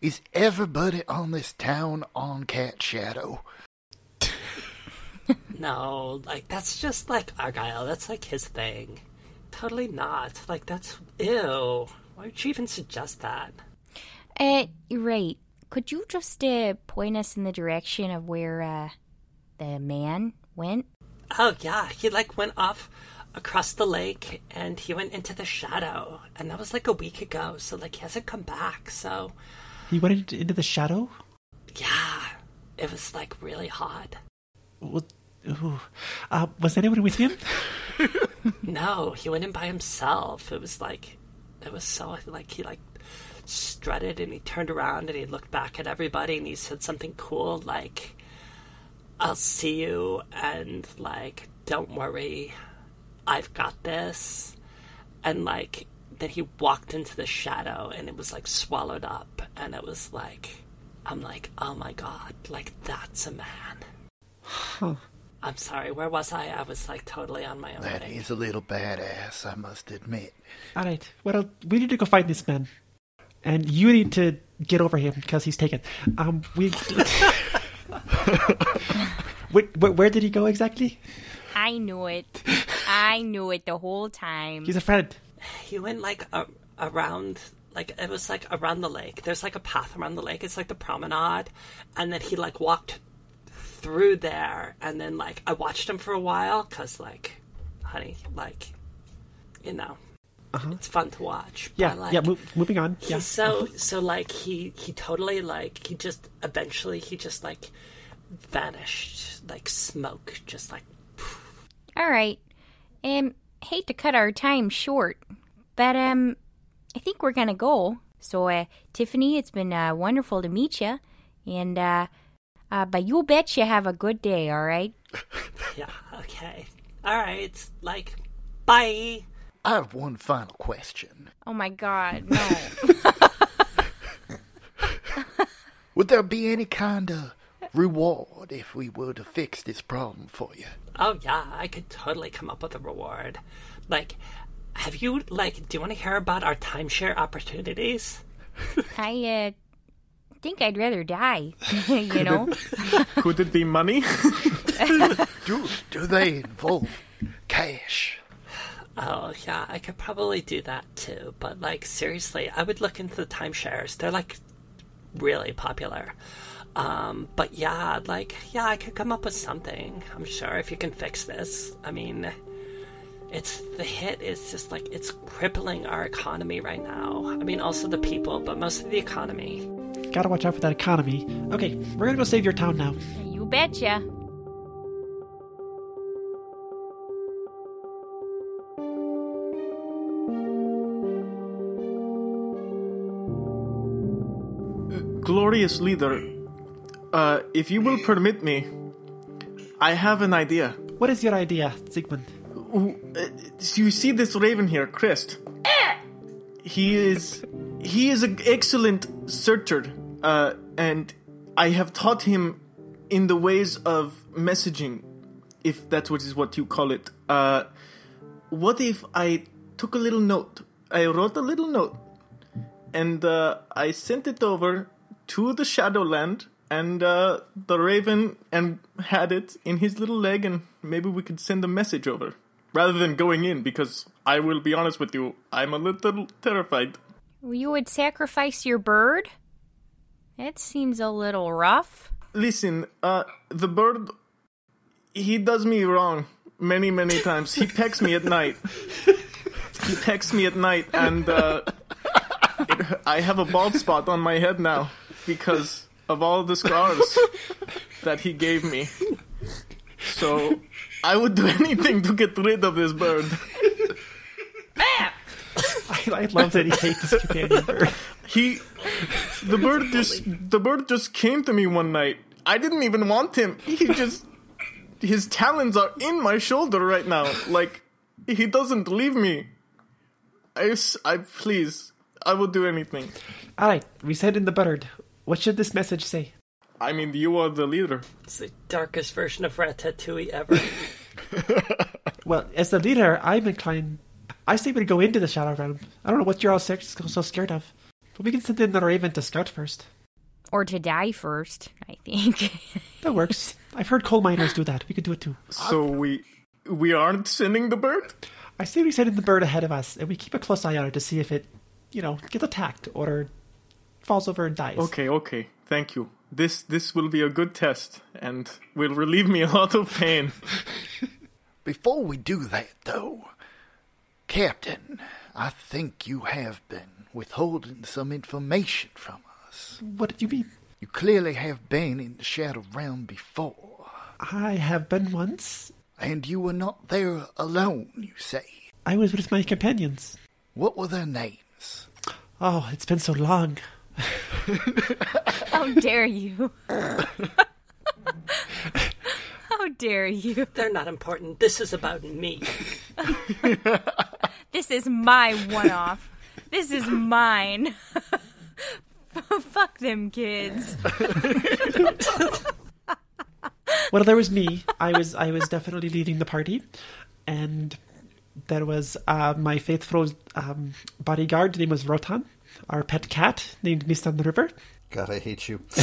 Is everybody on this town on Cat Shadow? No, like that's just like Argyle. That's like his thing. Totally not. Like that's ew. Why would you even suggest that? Uh, right. Could you just uh, point us in the direction of where uh, the man went? Oh yeah, he like went off across the lake and he went into the shadow, and that was like a week ago. So like he hasn't come back. So He went into, into the Shadow? yeah, it was like really hot. Well, ooh. Uh, was anyone with him? No, he went in by himself. It was like, it was so like he like strutted and he turned around and he looked back at everybody and he said something cool like, "I'll see you," and like, "Don't worry, I've got this," and like then he walked into the shadow and it was like swallowed up and it was like, I'm like, oh my god, like that's a man. I'm sorry, where was I? I was like totally on my own. That thing. is a little badass, I must admit. All right. Well, we need to go find this man, and you need to get over him because he's taken. Um, we. where, where, where did he go exactly? I knew it. I knew it the whole time. He's a friend. he went like a, around like it was like around the lake there's like a path around the lake it's like the promenade and then he like walked through there and then like i watched him for a while because like honey like you know it's fun to watch but, Yeah, like, yeah. Mo- moving on. he's Yeah. so so like he he totally like he just eventually he just like vanished like smoke just like Poof. All right. Um, hate to cut our time short, but um, I think we're gonna go. So, uh, Tiffany, it's been uh, wonderful to meet you, and uh, uh, but you bet you have a good day. All right. yeah okay all right like bye I have one final question. Oh my God, no. Would there be any kind of reward if we were to fix this problem for you? Oh yeah, I could totally come up with a reward. Like, have you like? Do you want to hear about our timeshare opportunities? I uh, think I'd rather die. you know. Could it be money? Do, do they involve cash? Oh, yeah, I could probably do that too. But, like, seriously, I would look into the timeshares. They're, like, really popular. Um, but yeah, like, yeah, I could come up with something. I'm sure if you can fix this. I mean, it's the hit is just like, it's crippling our economy right now. I mean, also the people, but mostly the economy. Gotta watch out for that economy. Okay, we're gonna go save your town now. You betcha. Glorious leader, uh, if you will permit me, I have an idea. What is your idea, Sigmund? Uh, You see this raven here, Christ. He is he is an excellent searcher, uh, and I have taught him in the ways of messaging, if that's what is what you call it. Uh, what if I took a little note? I wrote a little note, and uh, I sent it over to the Shadowland, and uh, the Raven and had it in his little leg, and maybe we could send a message over rather than going in. Because I will be honest with you, I'm a little terrified. You would sacrifice your bird? That seems a little rough. Listen, uh, the bird, he does me wrong many, many times. He pecks me at night. He pecks me at night, and uh, it, I have a bald spot on my head now because of all the scars that he gave me. So I would do anything to get rid of this bird. I, I love that he hates his companion bird. He, the bird just, the bird just came to me one night. I didn't even want him. He just, his talons are in my shoulder right now. Like he doesn't leave me. I, I please, I will do anything. Alright, we sent in the bird. What should this message say? I mean, you are the leader. It's the darkest version of Ratatouille ever. Well, as the leader, I'm inclined. I say we go into the Shadow Realm. I don't know what you're all so so scared of. But we can send in the Raven to scout first. Or to die first, I think. That works. I've heard coal miners do that. We could do it too. So we, we aren't sending the bird. I say we send in the bird ahead of us, and we keep a close eye on it to see if it, you know, gets attacked or falls over and dies. Okay, okay. Thank you. This this will be a good test and will relieve me a lot of pain. Before we do that, though, Captain, I think you have been withholding some information from us. What did you mean? You clearly have been in the Shadow Realm before, I have been once. and you were not there alone, you say. I was with my companions. What were their names? Oh, it's been so long. How dare you? How dare you? They're not important. This is about me. This is my one off. This is mine. Fuck them kids. Well, there was me. I was I was definitely leading the party, and there was uh, my faithful um, bodyguard. name was Rotan. Our pet cat named Mist on the River, God, I hate you.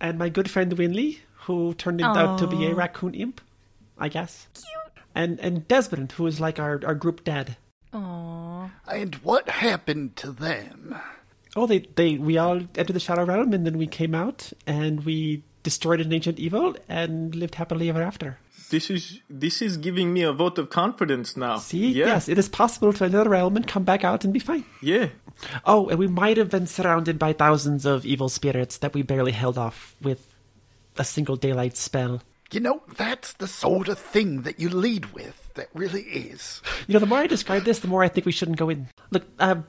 and my good friend Winley, who turned out to be a raccoon imp, I guess. Cute. And and Desmond, who is like our, our group dad. Aww. And what happened to them? Oh, they, they we all entered the Shadow Realm, and then we came out, and we destroyed an ancient evil, and lived happily ever after. This is this is giving me a vote of confidence now. See, yeah, yes, it is possible to enter the realm and come back out and be fine. yeah. Oh, and we might have been surrounded by thousands of evil spirits that we barely held off with a single daylight spell. You know, that's the sort of thing that you lead with. That really is. You know, the more I describe this, the more I think we shouldn't go in. Look, uh,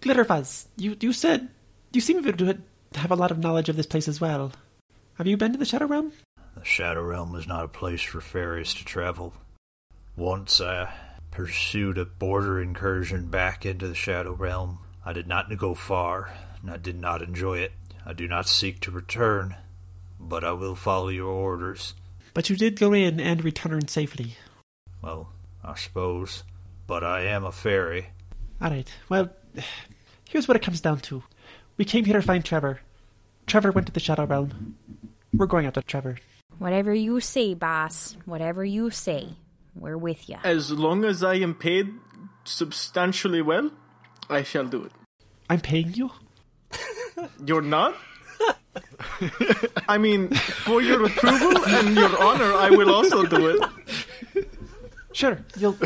Glitterfuzz, you you said you seem to have a lot of knowledge of this place as well. Have you been to the Shadow Realm? The Shadow Realm is not a place for fairies to travel. Once I pursued a border incursion back into the Shadow Realm. I did not go far, and I did not enjoy it. I do not seek to return, but I will follow your orders. But you did go in and return safely. Well, I suppose. But I am a fairy. All right. Well, here's what it comes down to. We came here to find Trevor. Trevor went to the Shadow Realm. We're going after Trevor. Whatever you say, boss. Whatever you say. We're with you. As long as I am paid substantially well, I shall do it. I'm paying you? You're not? I mean, for your approval and your honor, I will also do it. Sure, you'll.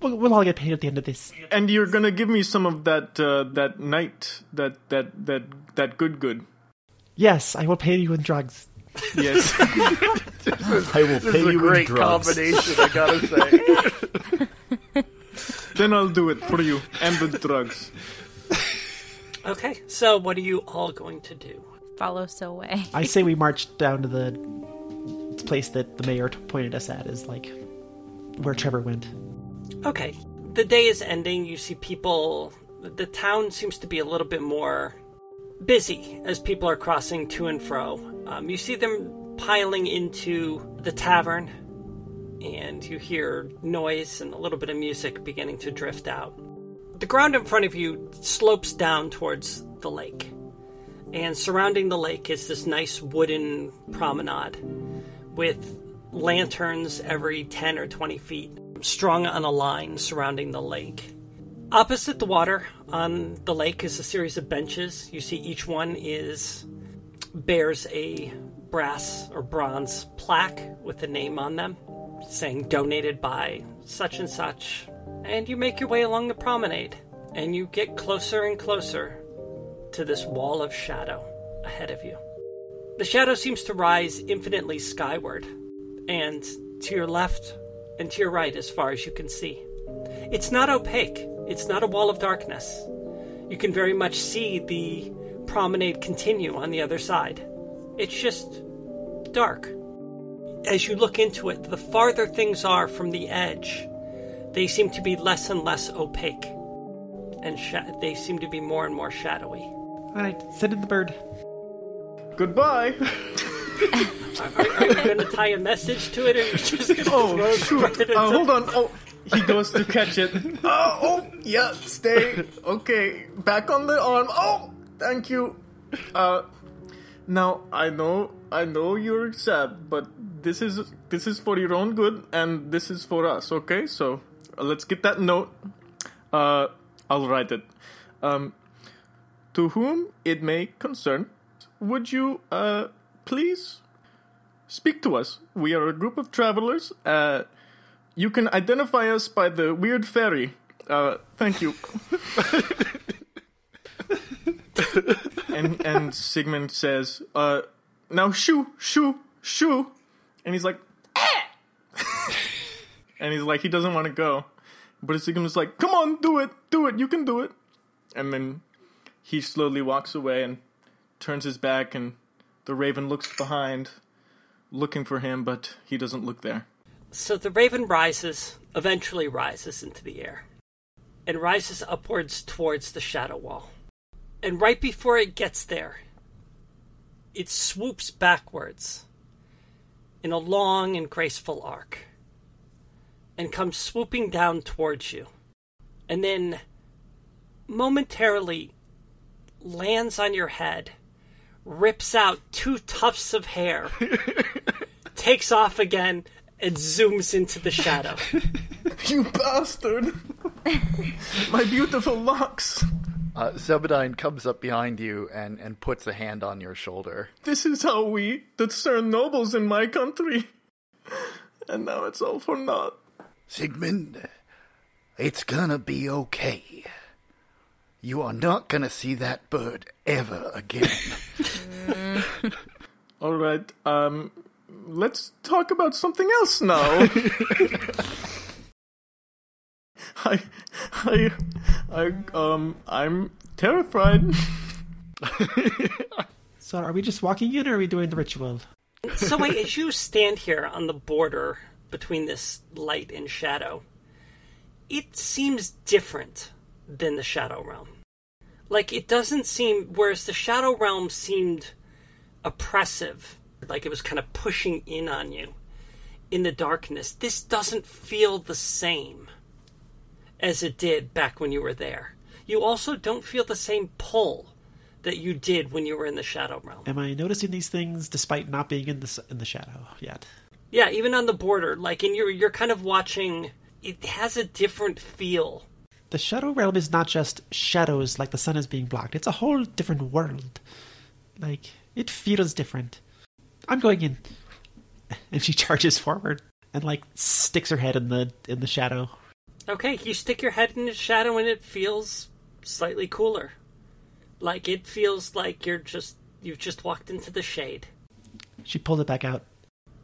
We'll, we'll all get paid at the end of this. And you're gonna give me some of that uh, that night, that that that that good good. Yes, I will pay you in drugs. Yes. I will This pay is a you great in drugs. combination, I gotta say. then I'll do it for you and the drugs. Okay, so what are you all going to do? Follow Soe. I say we march down to the place that the mayor pointed us at, is like where Trevor went. Okay, the day is ending. You see people. The town seems to be a little bit more busy as people are crossing to and fro. Um, you see them piling into the tavern, and you hear noise and a little bit of music beginning to drift out. The ground in front of you slopes down towards the lake, and surrounding the lake is this nice wooden promenade with lanterns every 10 or 20 feet strung on a line surrounding the lake. Opposite the water on the lake is a series of benches. You see each one is bears a brass or bronze plaque with a name on them saying donated by such and such. And you make your way along the promenade and you get closer and closer to this wall of shadow ahead of you. The shadow seems to rise infinitely skyward and to your left and to your right as far as you can see. It's not opaque, it's not a wall of darkness. You can very much see the promenade continue on the other side. It's just dark. As you look into it, the farther things are from the edge, they seem to be less and less opaque. And sha- they seem to be more and more shadowy. All right, send in the bird. Goodbye. Are you going to tie a message to it, or you're just going to Oh, throw shoot. Uh, hold on. Oh, he goes to catch it. Oh, oh, yeah, stay. Okay, back on the arm. Oh, thank you. Uh, now I know, I know you're sad, but this is this is for your own good, and this is for us. Okay, so uh, let's get that note. Uh, I'll write it. Um, to whom it may concern, would you uh please speak to us? We are a group of travelers. Uh, you can identify us by the weird fairy. Uh, thank you. and and Sigmund says, uh, now shoo, shoo, shoo. And he's like, "Ah!" and he's like, he doesn't want to go. But Sigmund's like, come on, do it, do it, you can do it. And then he slowly walks away and turns his back, and the raven looks behind, looking for him, but he doesn't look there. So the raven rises, eventually rises into the air, and rises upwards towards the shadow wall. And right before it gets there, it swoops backwards in a long and graceful arc and comes swooping down towards you. And then momentarily lands on your head, rips out two tufts of hair, takes off again, and zooms into the shadow. You bastard! My beautiful locks! Uh, Zebediah comes up behind you and, and puts a hand on your shoulder. This is how we discern nobles in my country. And now it's all for naught. Sigmund, it's gonna be okay. You are not gonna see that bird ever again. Alright, um, let's talk about something else now. I, I, I, um, I'm terrified. So, are we just walking in, or are we doing the ritual? so wait, as you stand here on the border between this light and shadow, it seems different than the shadow realm. Like it doesn't seem whereas the shadow realm seemed oppressive, like it was kind of pushing in on you in the darkness. This doesn't feel the same as it did back when you were there. You also don't feel the same pull that you did when you were in the Shadow Realm. Am I noticing these things despite not being in the in the shadow yet? Yeah, even on the border, like, and you're you're kind of watching. It has a different feel. The shadow realm is not just shadows like the sun is being blocked. It's a whole different world. Like it feels different. I'm going in, and she charges forward and like sticks her head in the in the shadow. Okay, you stick your head in the shadow and it feels slightly cooler. Like it feels like you're just you've just walked into the shade. She pulled it back out.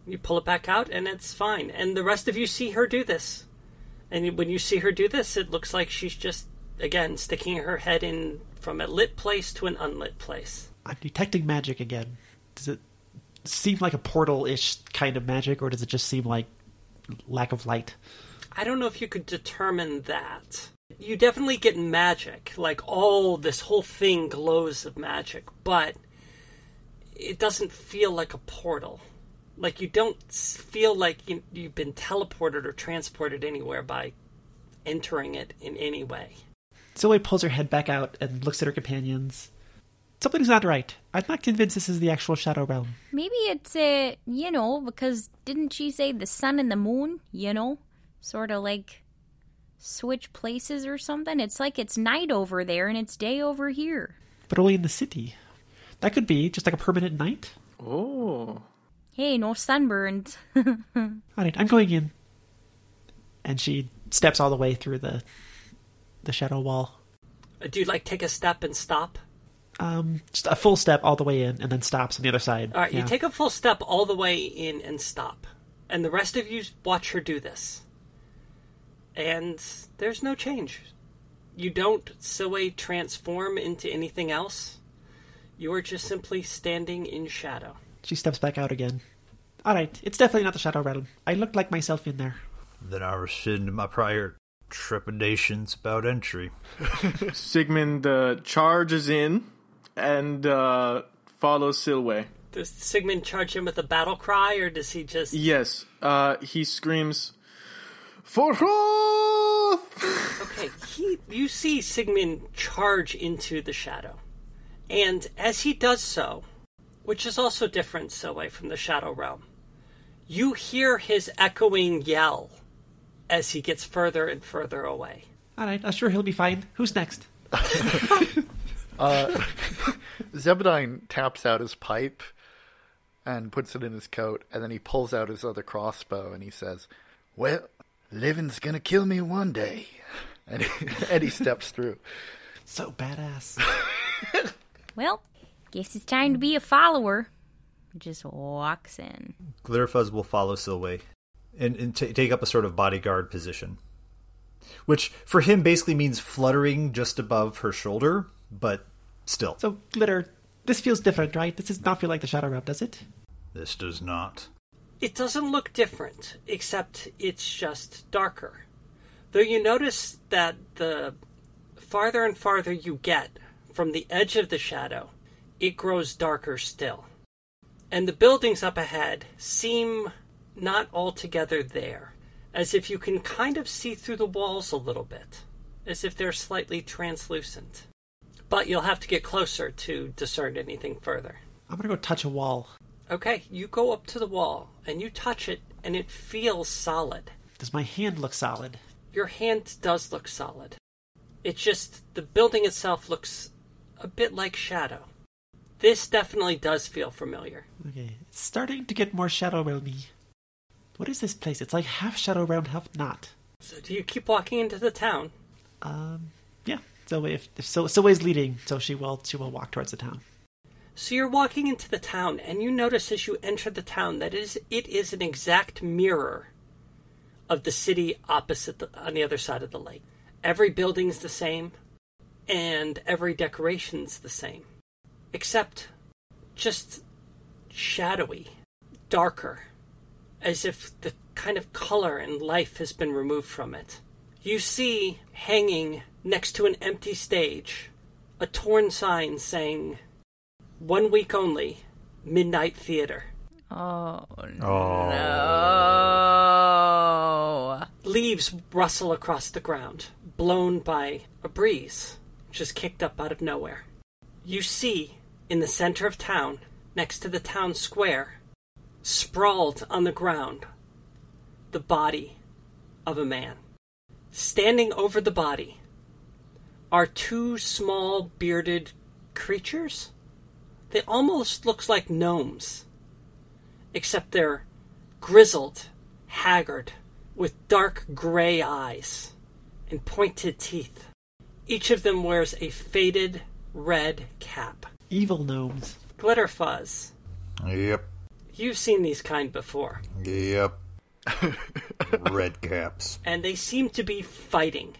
You pull it back out and it's fine. And the rest of you see her do this. And when you see her do this, it looks like she's just again sticking her head in from a lit place to an unlit place. I'm detecting magic again. Does it seem like a portal-ish kind of magic, or does it just seem like lack of light? I don't know if you could determine that. You definitely get magic, like all this whole thing glows of magic, but it doesn't feel like a portal. Like you don't feel like you, you've been teleported or transported anywhere by entering it in any way. Zoe pulls her head back out and looks at her companions. Something's not right. I'm not convinced this is the actual Shadow Realm. Maybe it's, uh, you know, because didn't she say the sun and the moon, you know? Sort of like switch places or something? It's like it's night over there and it's day over here. But only in the city. That could be just like a permanent night. Oh. Hey, no sunburns. Alright, I'm going in. And she steps all the way through the the shadow wall. Do you like take a step and stop? Um, just a full step all the way in, and then stops on the other side. All right, Yeah. you take a full step all the way in and stop. And the rest of you watch her do this. And there's no change. You don't Silway transform into anything else. You are just simply standing in shadow. She steps back out again. All right, it's definitely not the Shadow Realm. I looked like myself in there. Then I rescind my prior trepidations about entry. Sigmund uh, charges in and uh, follows Silway. Does Sigmund charge him with a battle cry, or does he just. Yes, uh, he screams, For Hroth! Okay, he, you see Sigmund charge into the shadow. And as he does so, which is also different Silway from the Shadow Realm, you hear his echoing yell as he gets further and further away. All right, I'm sure he'll be fine. Who's next? Uh, Zebediah taps out his pipe and puts it in his coat, and then he pulls out his other crossbow and he says, Well, living's gonna kill me one day. and he, and he steps through. So badass. well, guess it's time to be a follower. Just walks in. Glitterfuzz will follow Silway and, and ta take up a sort of bodyguard position. Which for him basically means fluttering just above her shoulder, but still. So, Glitter, this feels different, right? This does not feel like the Shadow Realm, does it? This does not. It doesn't look different, except it's just darker. Though you notice that the farther and farther you get from the edge of the shadow, it grows darker still. And the buildings up ahead seem not altogether there, as if you can kind of see through the walls a little bit, as if they're slightly translucent. But you'll have to get closer to discern anything further. I'm gonna go touch a wall. Okay, you go up to the wall and you touch it, and it feels solid. Does my hand look solid? Your hand does look solid. It's just the building itself looks a bit like shadow. This definitely does feel familiar. Okay, it's starting to get more Shadow Realmy. What is this place? It's like half Shadow Realm, half not. So, do you keep walking into the town? Um, So if, Silway's leading, so she will she will walk towards the town. So you're walking into the town, and you notice as you enter the town that it is it is an exact mirror of the city opposite the, on the other side of the lake. Every building's the same, and every decoration's the same, except just shadowy, darker, as if the kind of color and life has been removed from it. You see hanging next to an empty stage a torn sign saying one week only, Midnight Theater. Oh, Oh. no. Leaves rustle across the ground, blown by a breeze, just kicked up out of nowhere. You see, in the center of town, next to the town square, sprawled on the ground, the body of a man. Standing over the body are two small bearded creatures. They almost look like gnomes, except they're grizzled, haggard, with dark gray eyes and pointed teeth. Each of them wears a faded red cap. Evil gnomes. Glitterfuzz, Yep. you've seen these kind before, Yep. Red caps. and they seem to be fighting.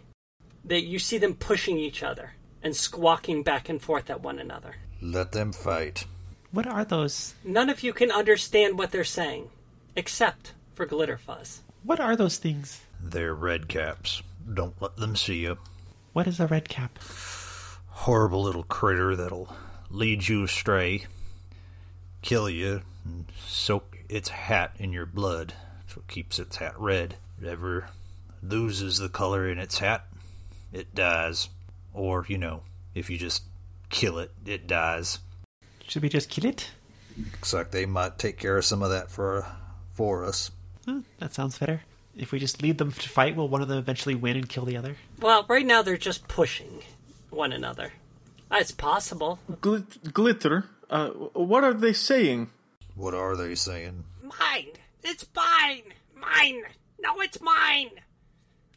That you see them pushing each other and squawking back and forth at one another. Let them fight. What are those? None of you can understand what they're saying, except for Glitterfuzz. What are those things? They're red caps. Don't let them see you. What is a red cap? Horrible little critter that'll lead you astray, kill you, and soak its hat in your blood. That's what keeps its hat red. Ever loses the color in its hat, it dies. Or, you know, if you just kill it, it dies. Should we just kill it? Looks like they might take care of some of that for for us. Huh, that sounds better. If we just lead them to fight, will one of them eventually win and kill the other? Well, right now they're just pushing one another. It's possible. Glit- glitter. Uh, what are they saying? What are they saying? Mine. It's mine. Mine. No, it's mine.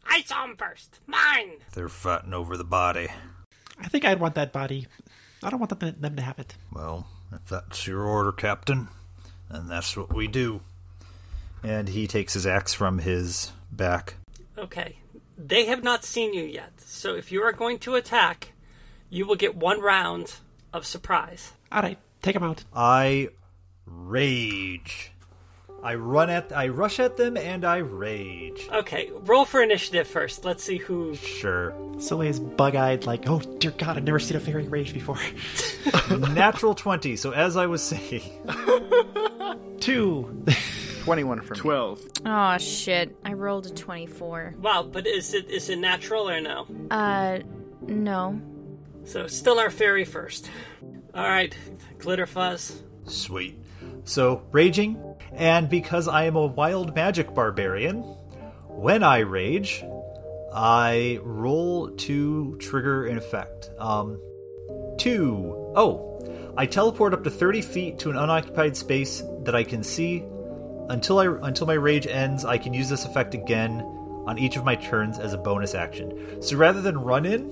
I saw him first. Mine. They're fighting over the body. I think I'd want that body. I don't want them, them to have it. Well, if that's your order, Captain, then that's what we do. And he takes his axe from his back. Okay. They have not seen you yet, so if you are going to attack, you will get one round of surprise. All right, take him out. I rage. I run at I rush at them and I rage. Okay, roll for initiative first. Let's see who. Sure. Soleil's bug-eyed, like, oh dear God, I've never seen a fairy rage before. Natural 20. So as I was saying, Two. 21 for me. 12. Oh shit! I rolled a twenty-four. Wow, but is it is it natural or no? Uh, no. So still our fairy first. All right, Glitterfuzz. sweet. So raging, and because I am a wild magic barbarian, when I rage, I roll to trigger an effect. Um, two. Oh, I teleport up to thirty feet to an unoccupied space that I can see. Until I until my rage ends, I can use this effect again on each of my turns as a bonus action. So rather than run in,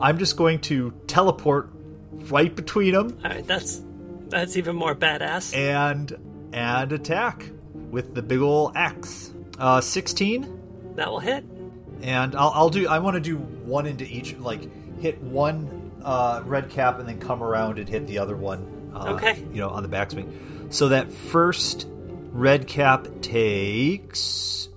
I'm just going to teleport right between them All right, that's that's even more badass. and and attack with the big ol' axe. Uh, sixteen, That will hit. and I'll, I'll do. I want to do one into each. Like hit one uh, red cap and then come around and hit the other one. Uh, Okay. You know, on the backswing. So that first red cap takes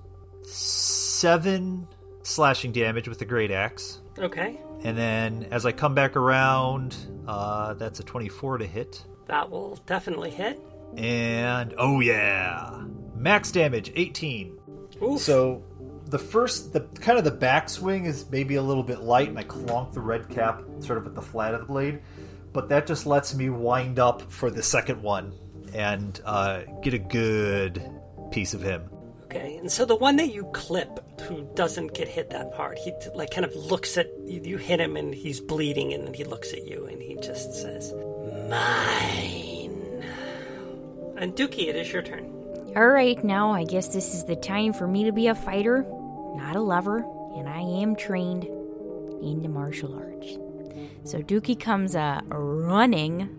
seven slashing damage with the great axe. Okay, And then as I come back around, uh, that's a 24 to hit. that will definitely hit. And oh yeah, max damage 18. Oof. So the first, the kind of the backswing is maybe a little bit light, and I clonk the red cap sort of at the flat of the blade, but that just lets me wind up for the second one and uh, get a good piece of him. Okay, and so the one that you clip, who doesn't get hit that hard, he like kind of looks at you, you hit him and he's bleeding, and then he looks at you and he just says, "Mine." And Dookie, it is your turn. All right, now I guess this is the time for me to be a fighter, not a lover, and I am trained in the martial arts. So Dookie comes uh, running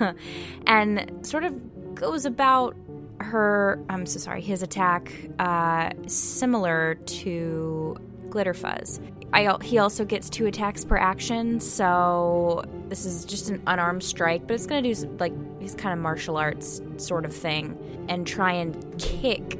and sort of goes about her, I'm so sorry, his attack uh, similar to Glitterfuzz. I, he also gets two attacks per action, so this is just an unarmed strike, but it's gonna do s- like his kind of martial arts sort of thing, and try and kick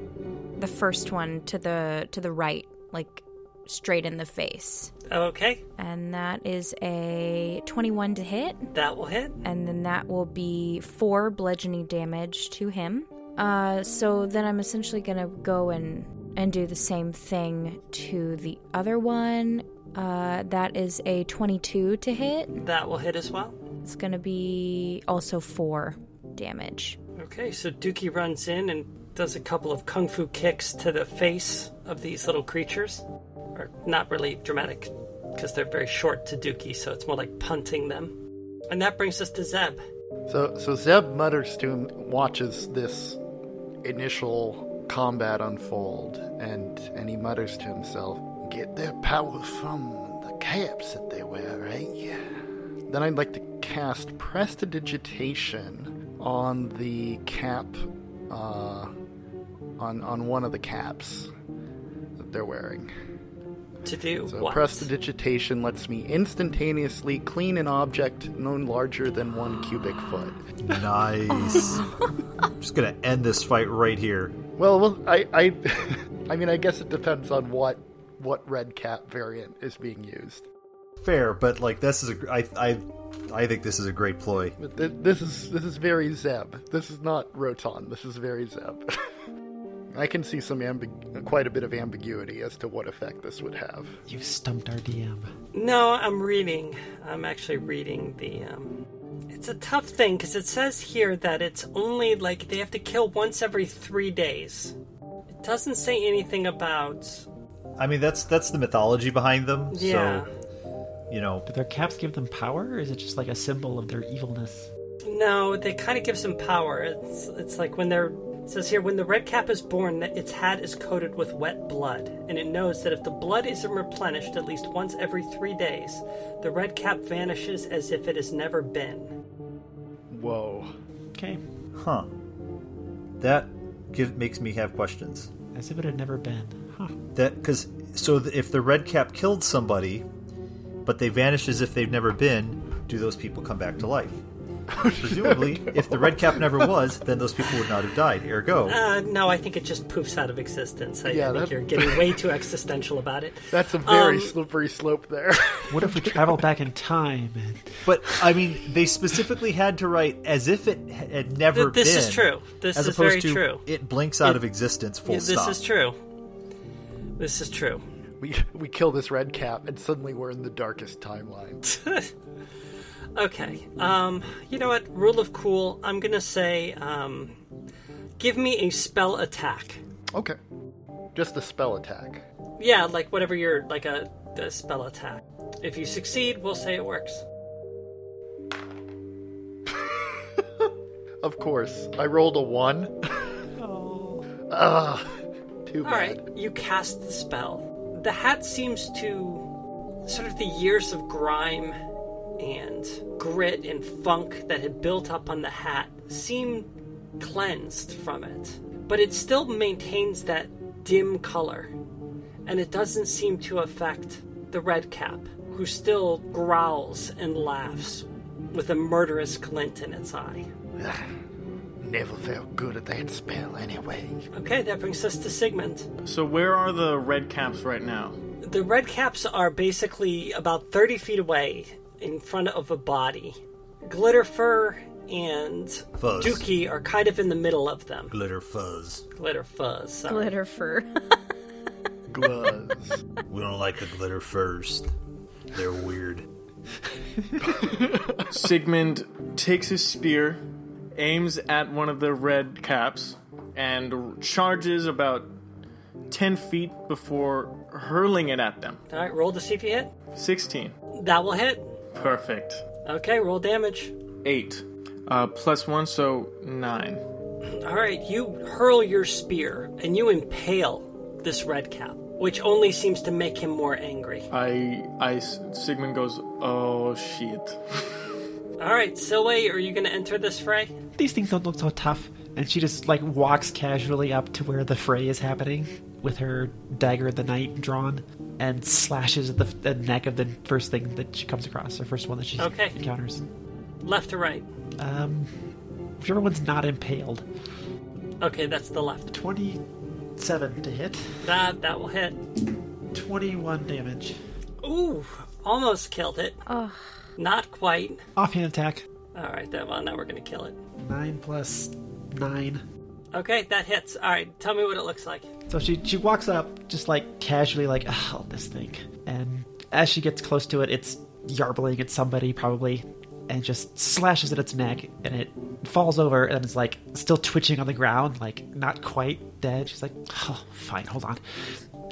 the first one to the to the right, like straight in the face, Okay, and that is a twenty-one to hit, that will hit. and then that will be four bludgeoning damage to him. Uh, so then I'm essentially gonna go and and do the same thing to the other one. Uh, that is a 22 to hit. That will hit as well. It's gonna be also four damage. Okay, so Dookie runs in and does a couple of kung fu kicks to the face of these little creatures. Or not really dramatic, because they're very short to Dookie, so it's more like punting them. And that brings us to Zeb. So, so Zeb mutters to him, watches this initial combat unfold, and and he mutters to himself, "Get their power from the caps that they wear, eh?" Then I'd like to cast prestidigitation on the cap, uh, on on one of the caps that they're wearing. To do So what? prestidigitation lets me instantaneously clean an object no larger than one cubic foot. Nice. I'm just gonna end this fight right here. Well, well, I, I, I mean, I guess it depends on what what red cap variant is being used. Fair, but like this is a I I I think this is a great ploy. But th- this is this is very Zeb. This is not Roton. This is very Zeb. I can see some ambig- quite a bit of ambiguity as to what effect this would have. You've stumped our DM. No, I'm reading. I'm actually reading the. Um, it's a tough thing because it says here that it's only like they have to kill once every three days. It doesn't say anything about. I mean that's that's the mythology behind them. Yeah. So you know, Do their caps give them power, or is it just like a symbol of their evilness? No, they kind of give some power. It's it's like when they're. It says here when the red cap is born, that its hat is coated with wet blood, and it knows that if the blood isn't replenished at least once every three days, the red cap vanishes as if it has never been. Whoa. Okay. huh? That give, makes me have questions. As if it had never been. Huh. That because so th- if the red cap killed somebody, but they vanish as if they've never been, do those people come back to life? Presumably, if the red cap never was, then those people would not have died. Ergo, Uh, no, I think it just poofs out of existence. I, Yeah, I think that- you're getting way too existential about it. That's a very Um, slippery slope there. What if we travel back in time and but I mean, they specifically had to write as if it had never Th- this been. is true. This as is opposed very to true. It blinks out It- of existence. Full Yeah, this stop. is true. This is true. we we kill this red cap, and suddenly we're in the darkest timeline. Okay. Um, you know what? Rule of cool. I'm gonna say, um, give me a spell attack. Okay. Just a spell attack. Yeah, like whatever your like a, a spell attack. If you succeed, we'll say it works. Of course. I rolled a one. oh, Ugh. Too All bad. right, you cast the spell. The hat seems to sort of the years of grime and grit and funk that had built up on the hat seem cleansed from it. But it still maintains that dim color. And it doesn't seem to affect the red cap, who still growls and laughs with a murderous glint in its eye. Never felt good at that spell anyway. Okay, that brings us to Sigmund. So where are the red caps right now? The red caps are basically about 30 feet away in front of a body. Glitterfur and Fuzz. Dookie are kind of in the middle of them. Glitter fuzz. Glitter fuzz. sorry. Glitter fur. Gluzz. We don't like the glitter first. They're weird. Sigmund takes his spear, aims at one of the red caps, and charges about 10 feet before hurling it at them. All right, roll to see if you hit. 16. That will hit. Perfect. Okay, roll damage. 8. Uh, plus 1, so 9. All right, you hurl your spear and you impale this red cap, which only seems to make him more angry. I, I, Sigmund goes, oh shit. All right, Silway, are you going to enter this fray? these things don't look so tough. And she just like walks casually up to where the fray is happening with her dagger of the night drawn and slashes the, the neck of the first thing that she comes across, the first one that she Okay. encounters. Left to right. Um, whichever one's not impaled. Okay, that's the left. 27 to hit, That that will hit. 21 damage. Ooh, almost killed it. Ugh. Not quite. Offhand attack. All right, then. Well, now we're gonna kill it. 9 plus 9. Okay, that hits. All right, tell me what it looks like. So she she walks up just like casually like oh this thing and as she gets close to it it's yarbling at somebody probably and just slashes at its neck, and it falls over and it's like still twitching on the ground, like not quite dead. She's like, "Oh, fine, hold on,"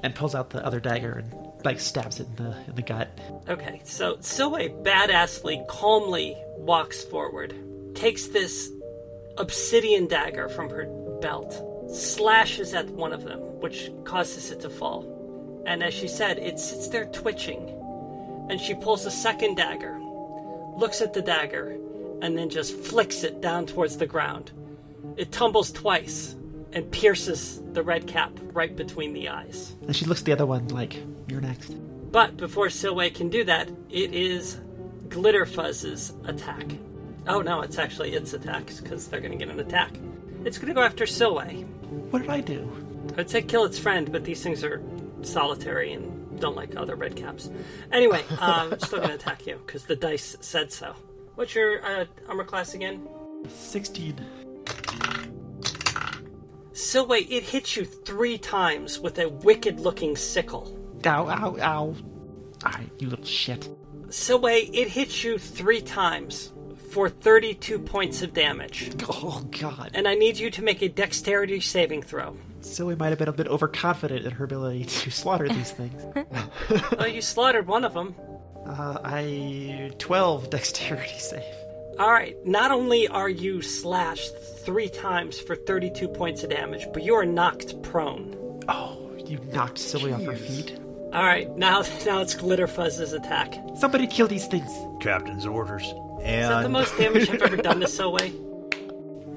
and pulls out the other dagger and like stabs it in the in the gut. Okay, so Silway badassly, calmly walks forward, takes this obsidian dagger from her belt, slashes at one of them, which causes it to fall. And as she said, it sits there twitching. And she pulls a second dagger, looks at the dagger, and then just flicks it down towards the ground. It tumbles twice and pierces the red cap right between the eyes. And she looks at the other one like, "You're next." But before Silway can do that, it is Glitterfuzz's attack. Oh no, it's actually its attacks because they're going to get an attack. It's going to go after Silway. What did I do? I'd say kill its friend, but these things are solitary and don't like other red caps. Anyway, um, I'm still to attack you because the dice said so. What's your uh, armor class again? Sixteen. Silway, it hits you three times with a wicked looking sickle. Ow! Ow! Ow! All right, you little shit. Silway, it hits you three times for 32 points of damage. Oh God! And I need you to make a dexterity saving throw. Silly might have been a bit overconfident in her ability to slaughter these things. oh, you slaughtered one of them. Uh, I twelve dexterity save. All right. Not only are you slashed three times for 32 points of damage, but you are knocked prone. Oh, you knocked Silly off her feet. All right. Now, now it's Glitterfuzz's attack. Somebody kill these things. Captain's orders. Is that the most damage I've ever done to Silway?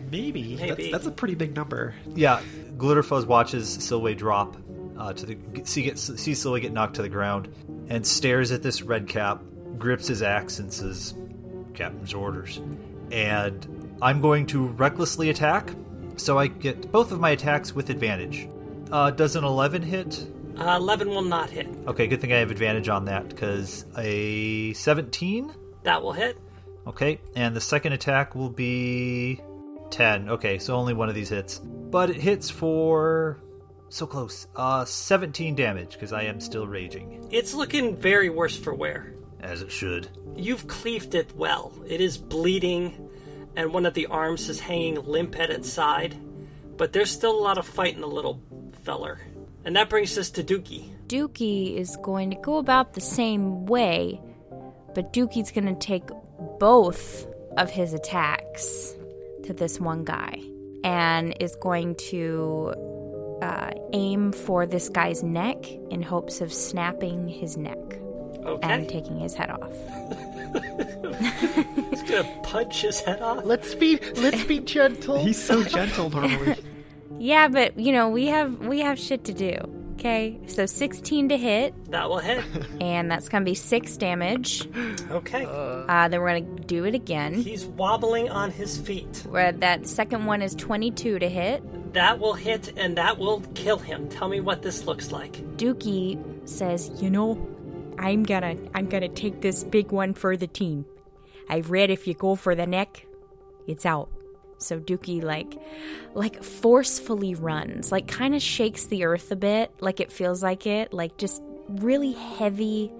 Maybe. Maybe. That's, that's a pretty big number. Yeah, Glitterfuzz watches Silway drop uh, to the see get see Silway get knocked to the ground, and stares at this red cap, grips his axe, and says, "Captain's orders." And I'm going to recklessly attack, so I get both of my attacks with advantage. Uh, does an 11 hit? Uh, 11 will not hit. Okay, good thing I have advantage on that because a 17. That will hit. Okay, and the second attack will be 10. Okay, so only one of these hits. But it hits for so close. Uh 17 damage because I am still raging It's looking very worse for wear. as it should. You've cleaved it well. It is bleeding, and one of the arms is hanging limp at its side. But there's still a lot of fight in the little feller. And that brings us to Dookie. Dookie is going to go about the same way, but Dookie's going to take both of his attacks to this one guy and is going to uh, aim for this guy's neck in hopes of snapping his neck Okay. and taking his head off. He's gonna punch his head off. Let's be let's be gentle. He's so gentle normally. Yeah, but you know we have we have shit to do. Okay, so 16 to hit, That will hit. and that's gonna be six damage. Okay. Uh, then we're gonna do it again. He's wobbling on his feet. Where that second one is 22 to hit. That will hit and that will kill him. Tell me what this looks like. Dookie says, "You know, I'm gonna I'm gonna take this big one for the team. I've read if you go for the neck, it's out." So Dookie like like forcefully runs, like kind of shakes the earth a bit, like it feels like it, like just really heavy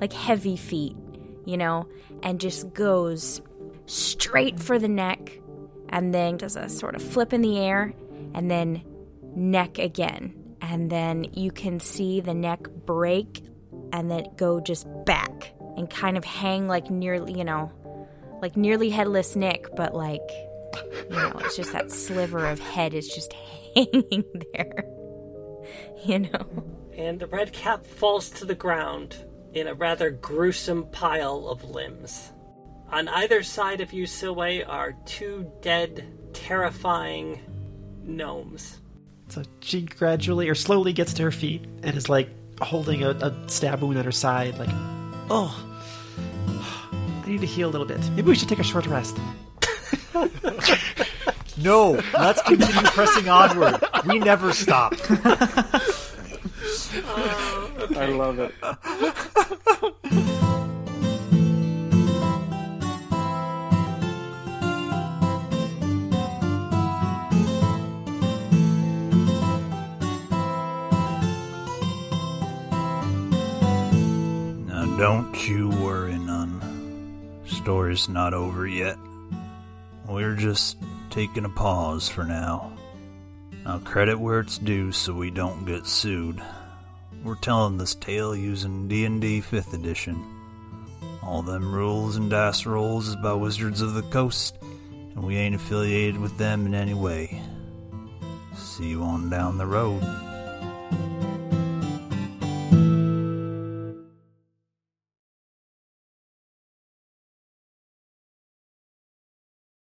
like heavy feet, you know, and just goes straight for the neck and then does a sort of flip in the air and then neck again. And then you can see the neck break and then go just back and kind of hang like nearly, you know, like nearly headless Nick, but like, you know, it's just that sliver of head is just hanging there, you know. And the red cap falls to the ground in a rather gruesome pile of limbs. On either side of you, Silway, are two dead, terrifying gnomes. So she gradually or slowly gets to her feet and is like holding a, a stab wound at her side, like, oh, I need to heal a little bit. Maybe we should take a short rest. No, let's continue pressing onward. We never stop. I love it. Now don't you worry none. story's not over yet. We're just taking a pause for now. I'll credit where it's due so we don't get sued. We're telling this tale using D&D 5th edition. All them rules and dice rolls is by Wizards of the Coast, and we ain't affiliated with them in any way. See you on down the road.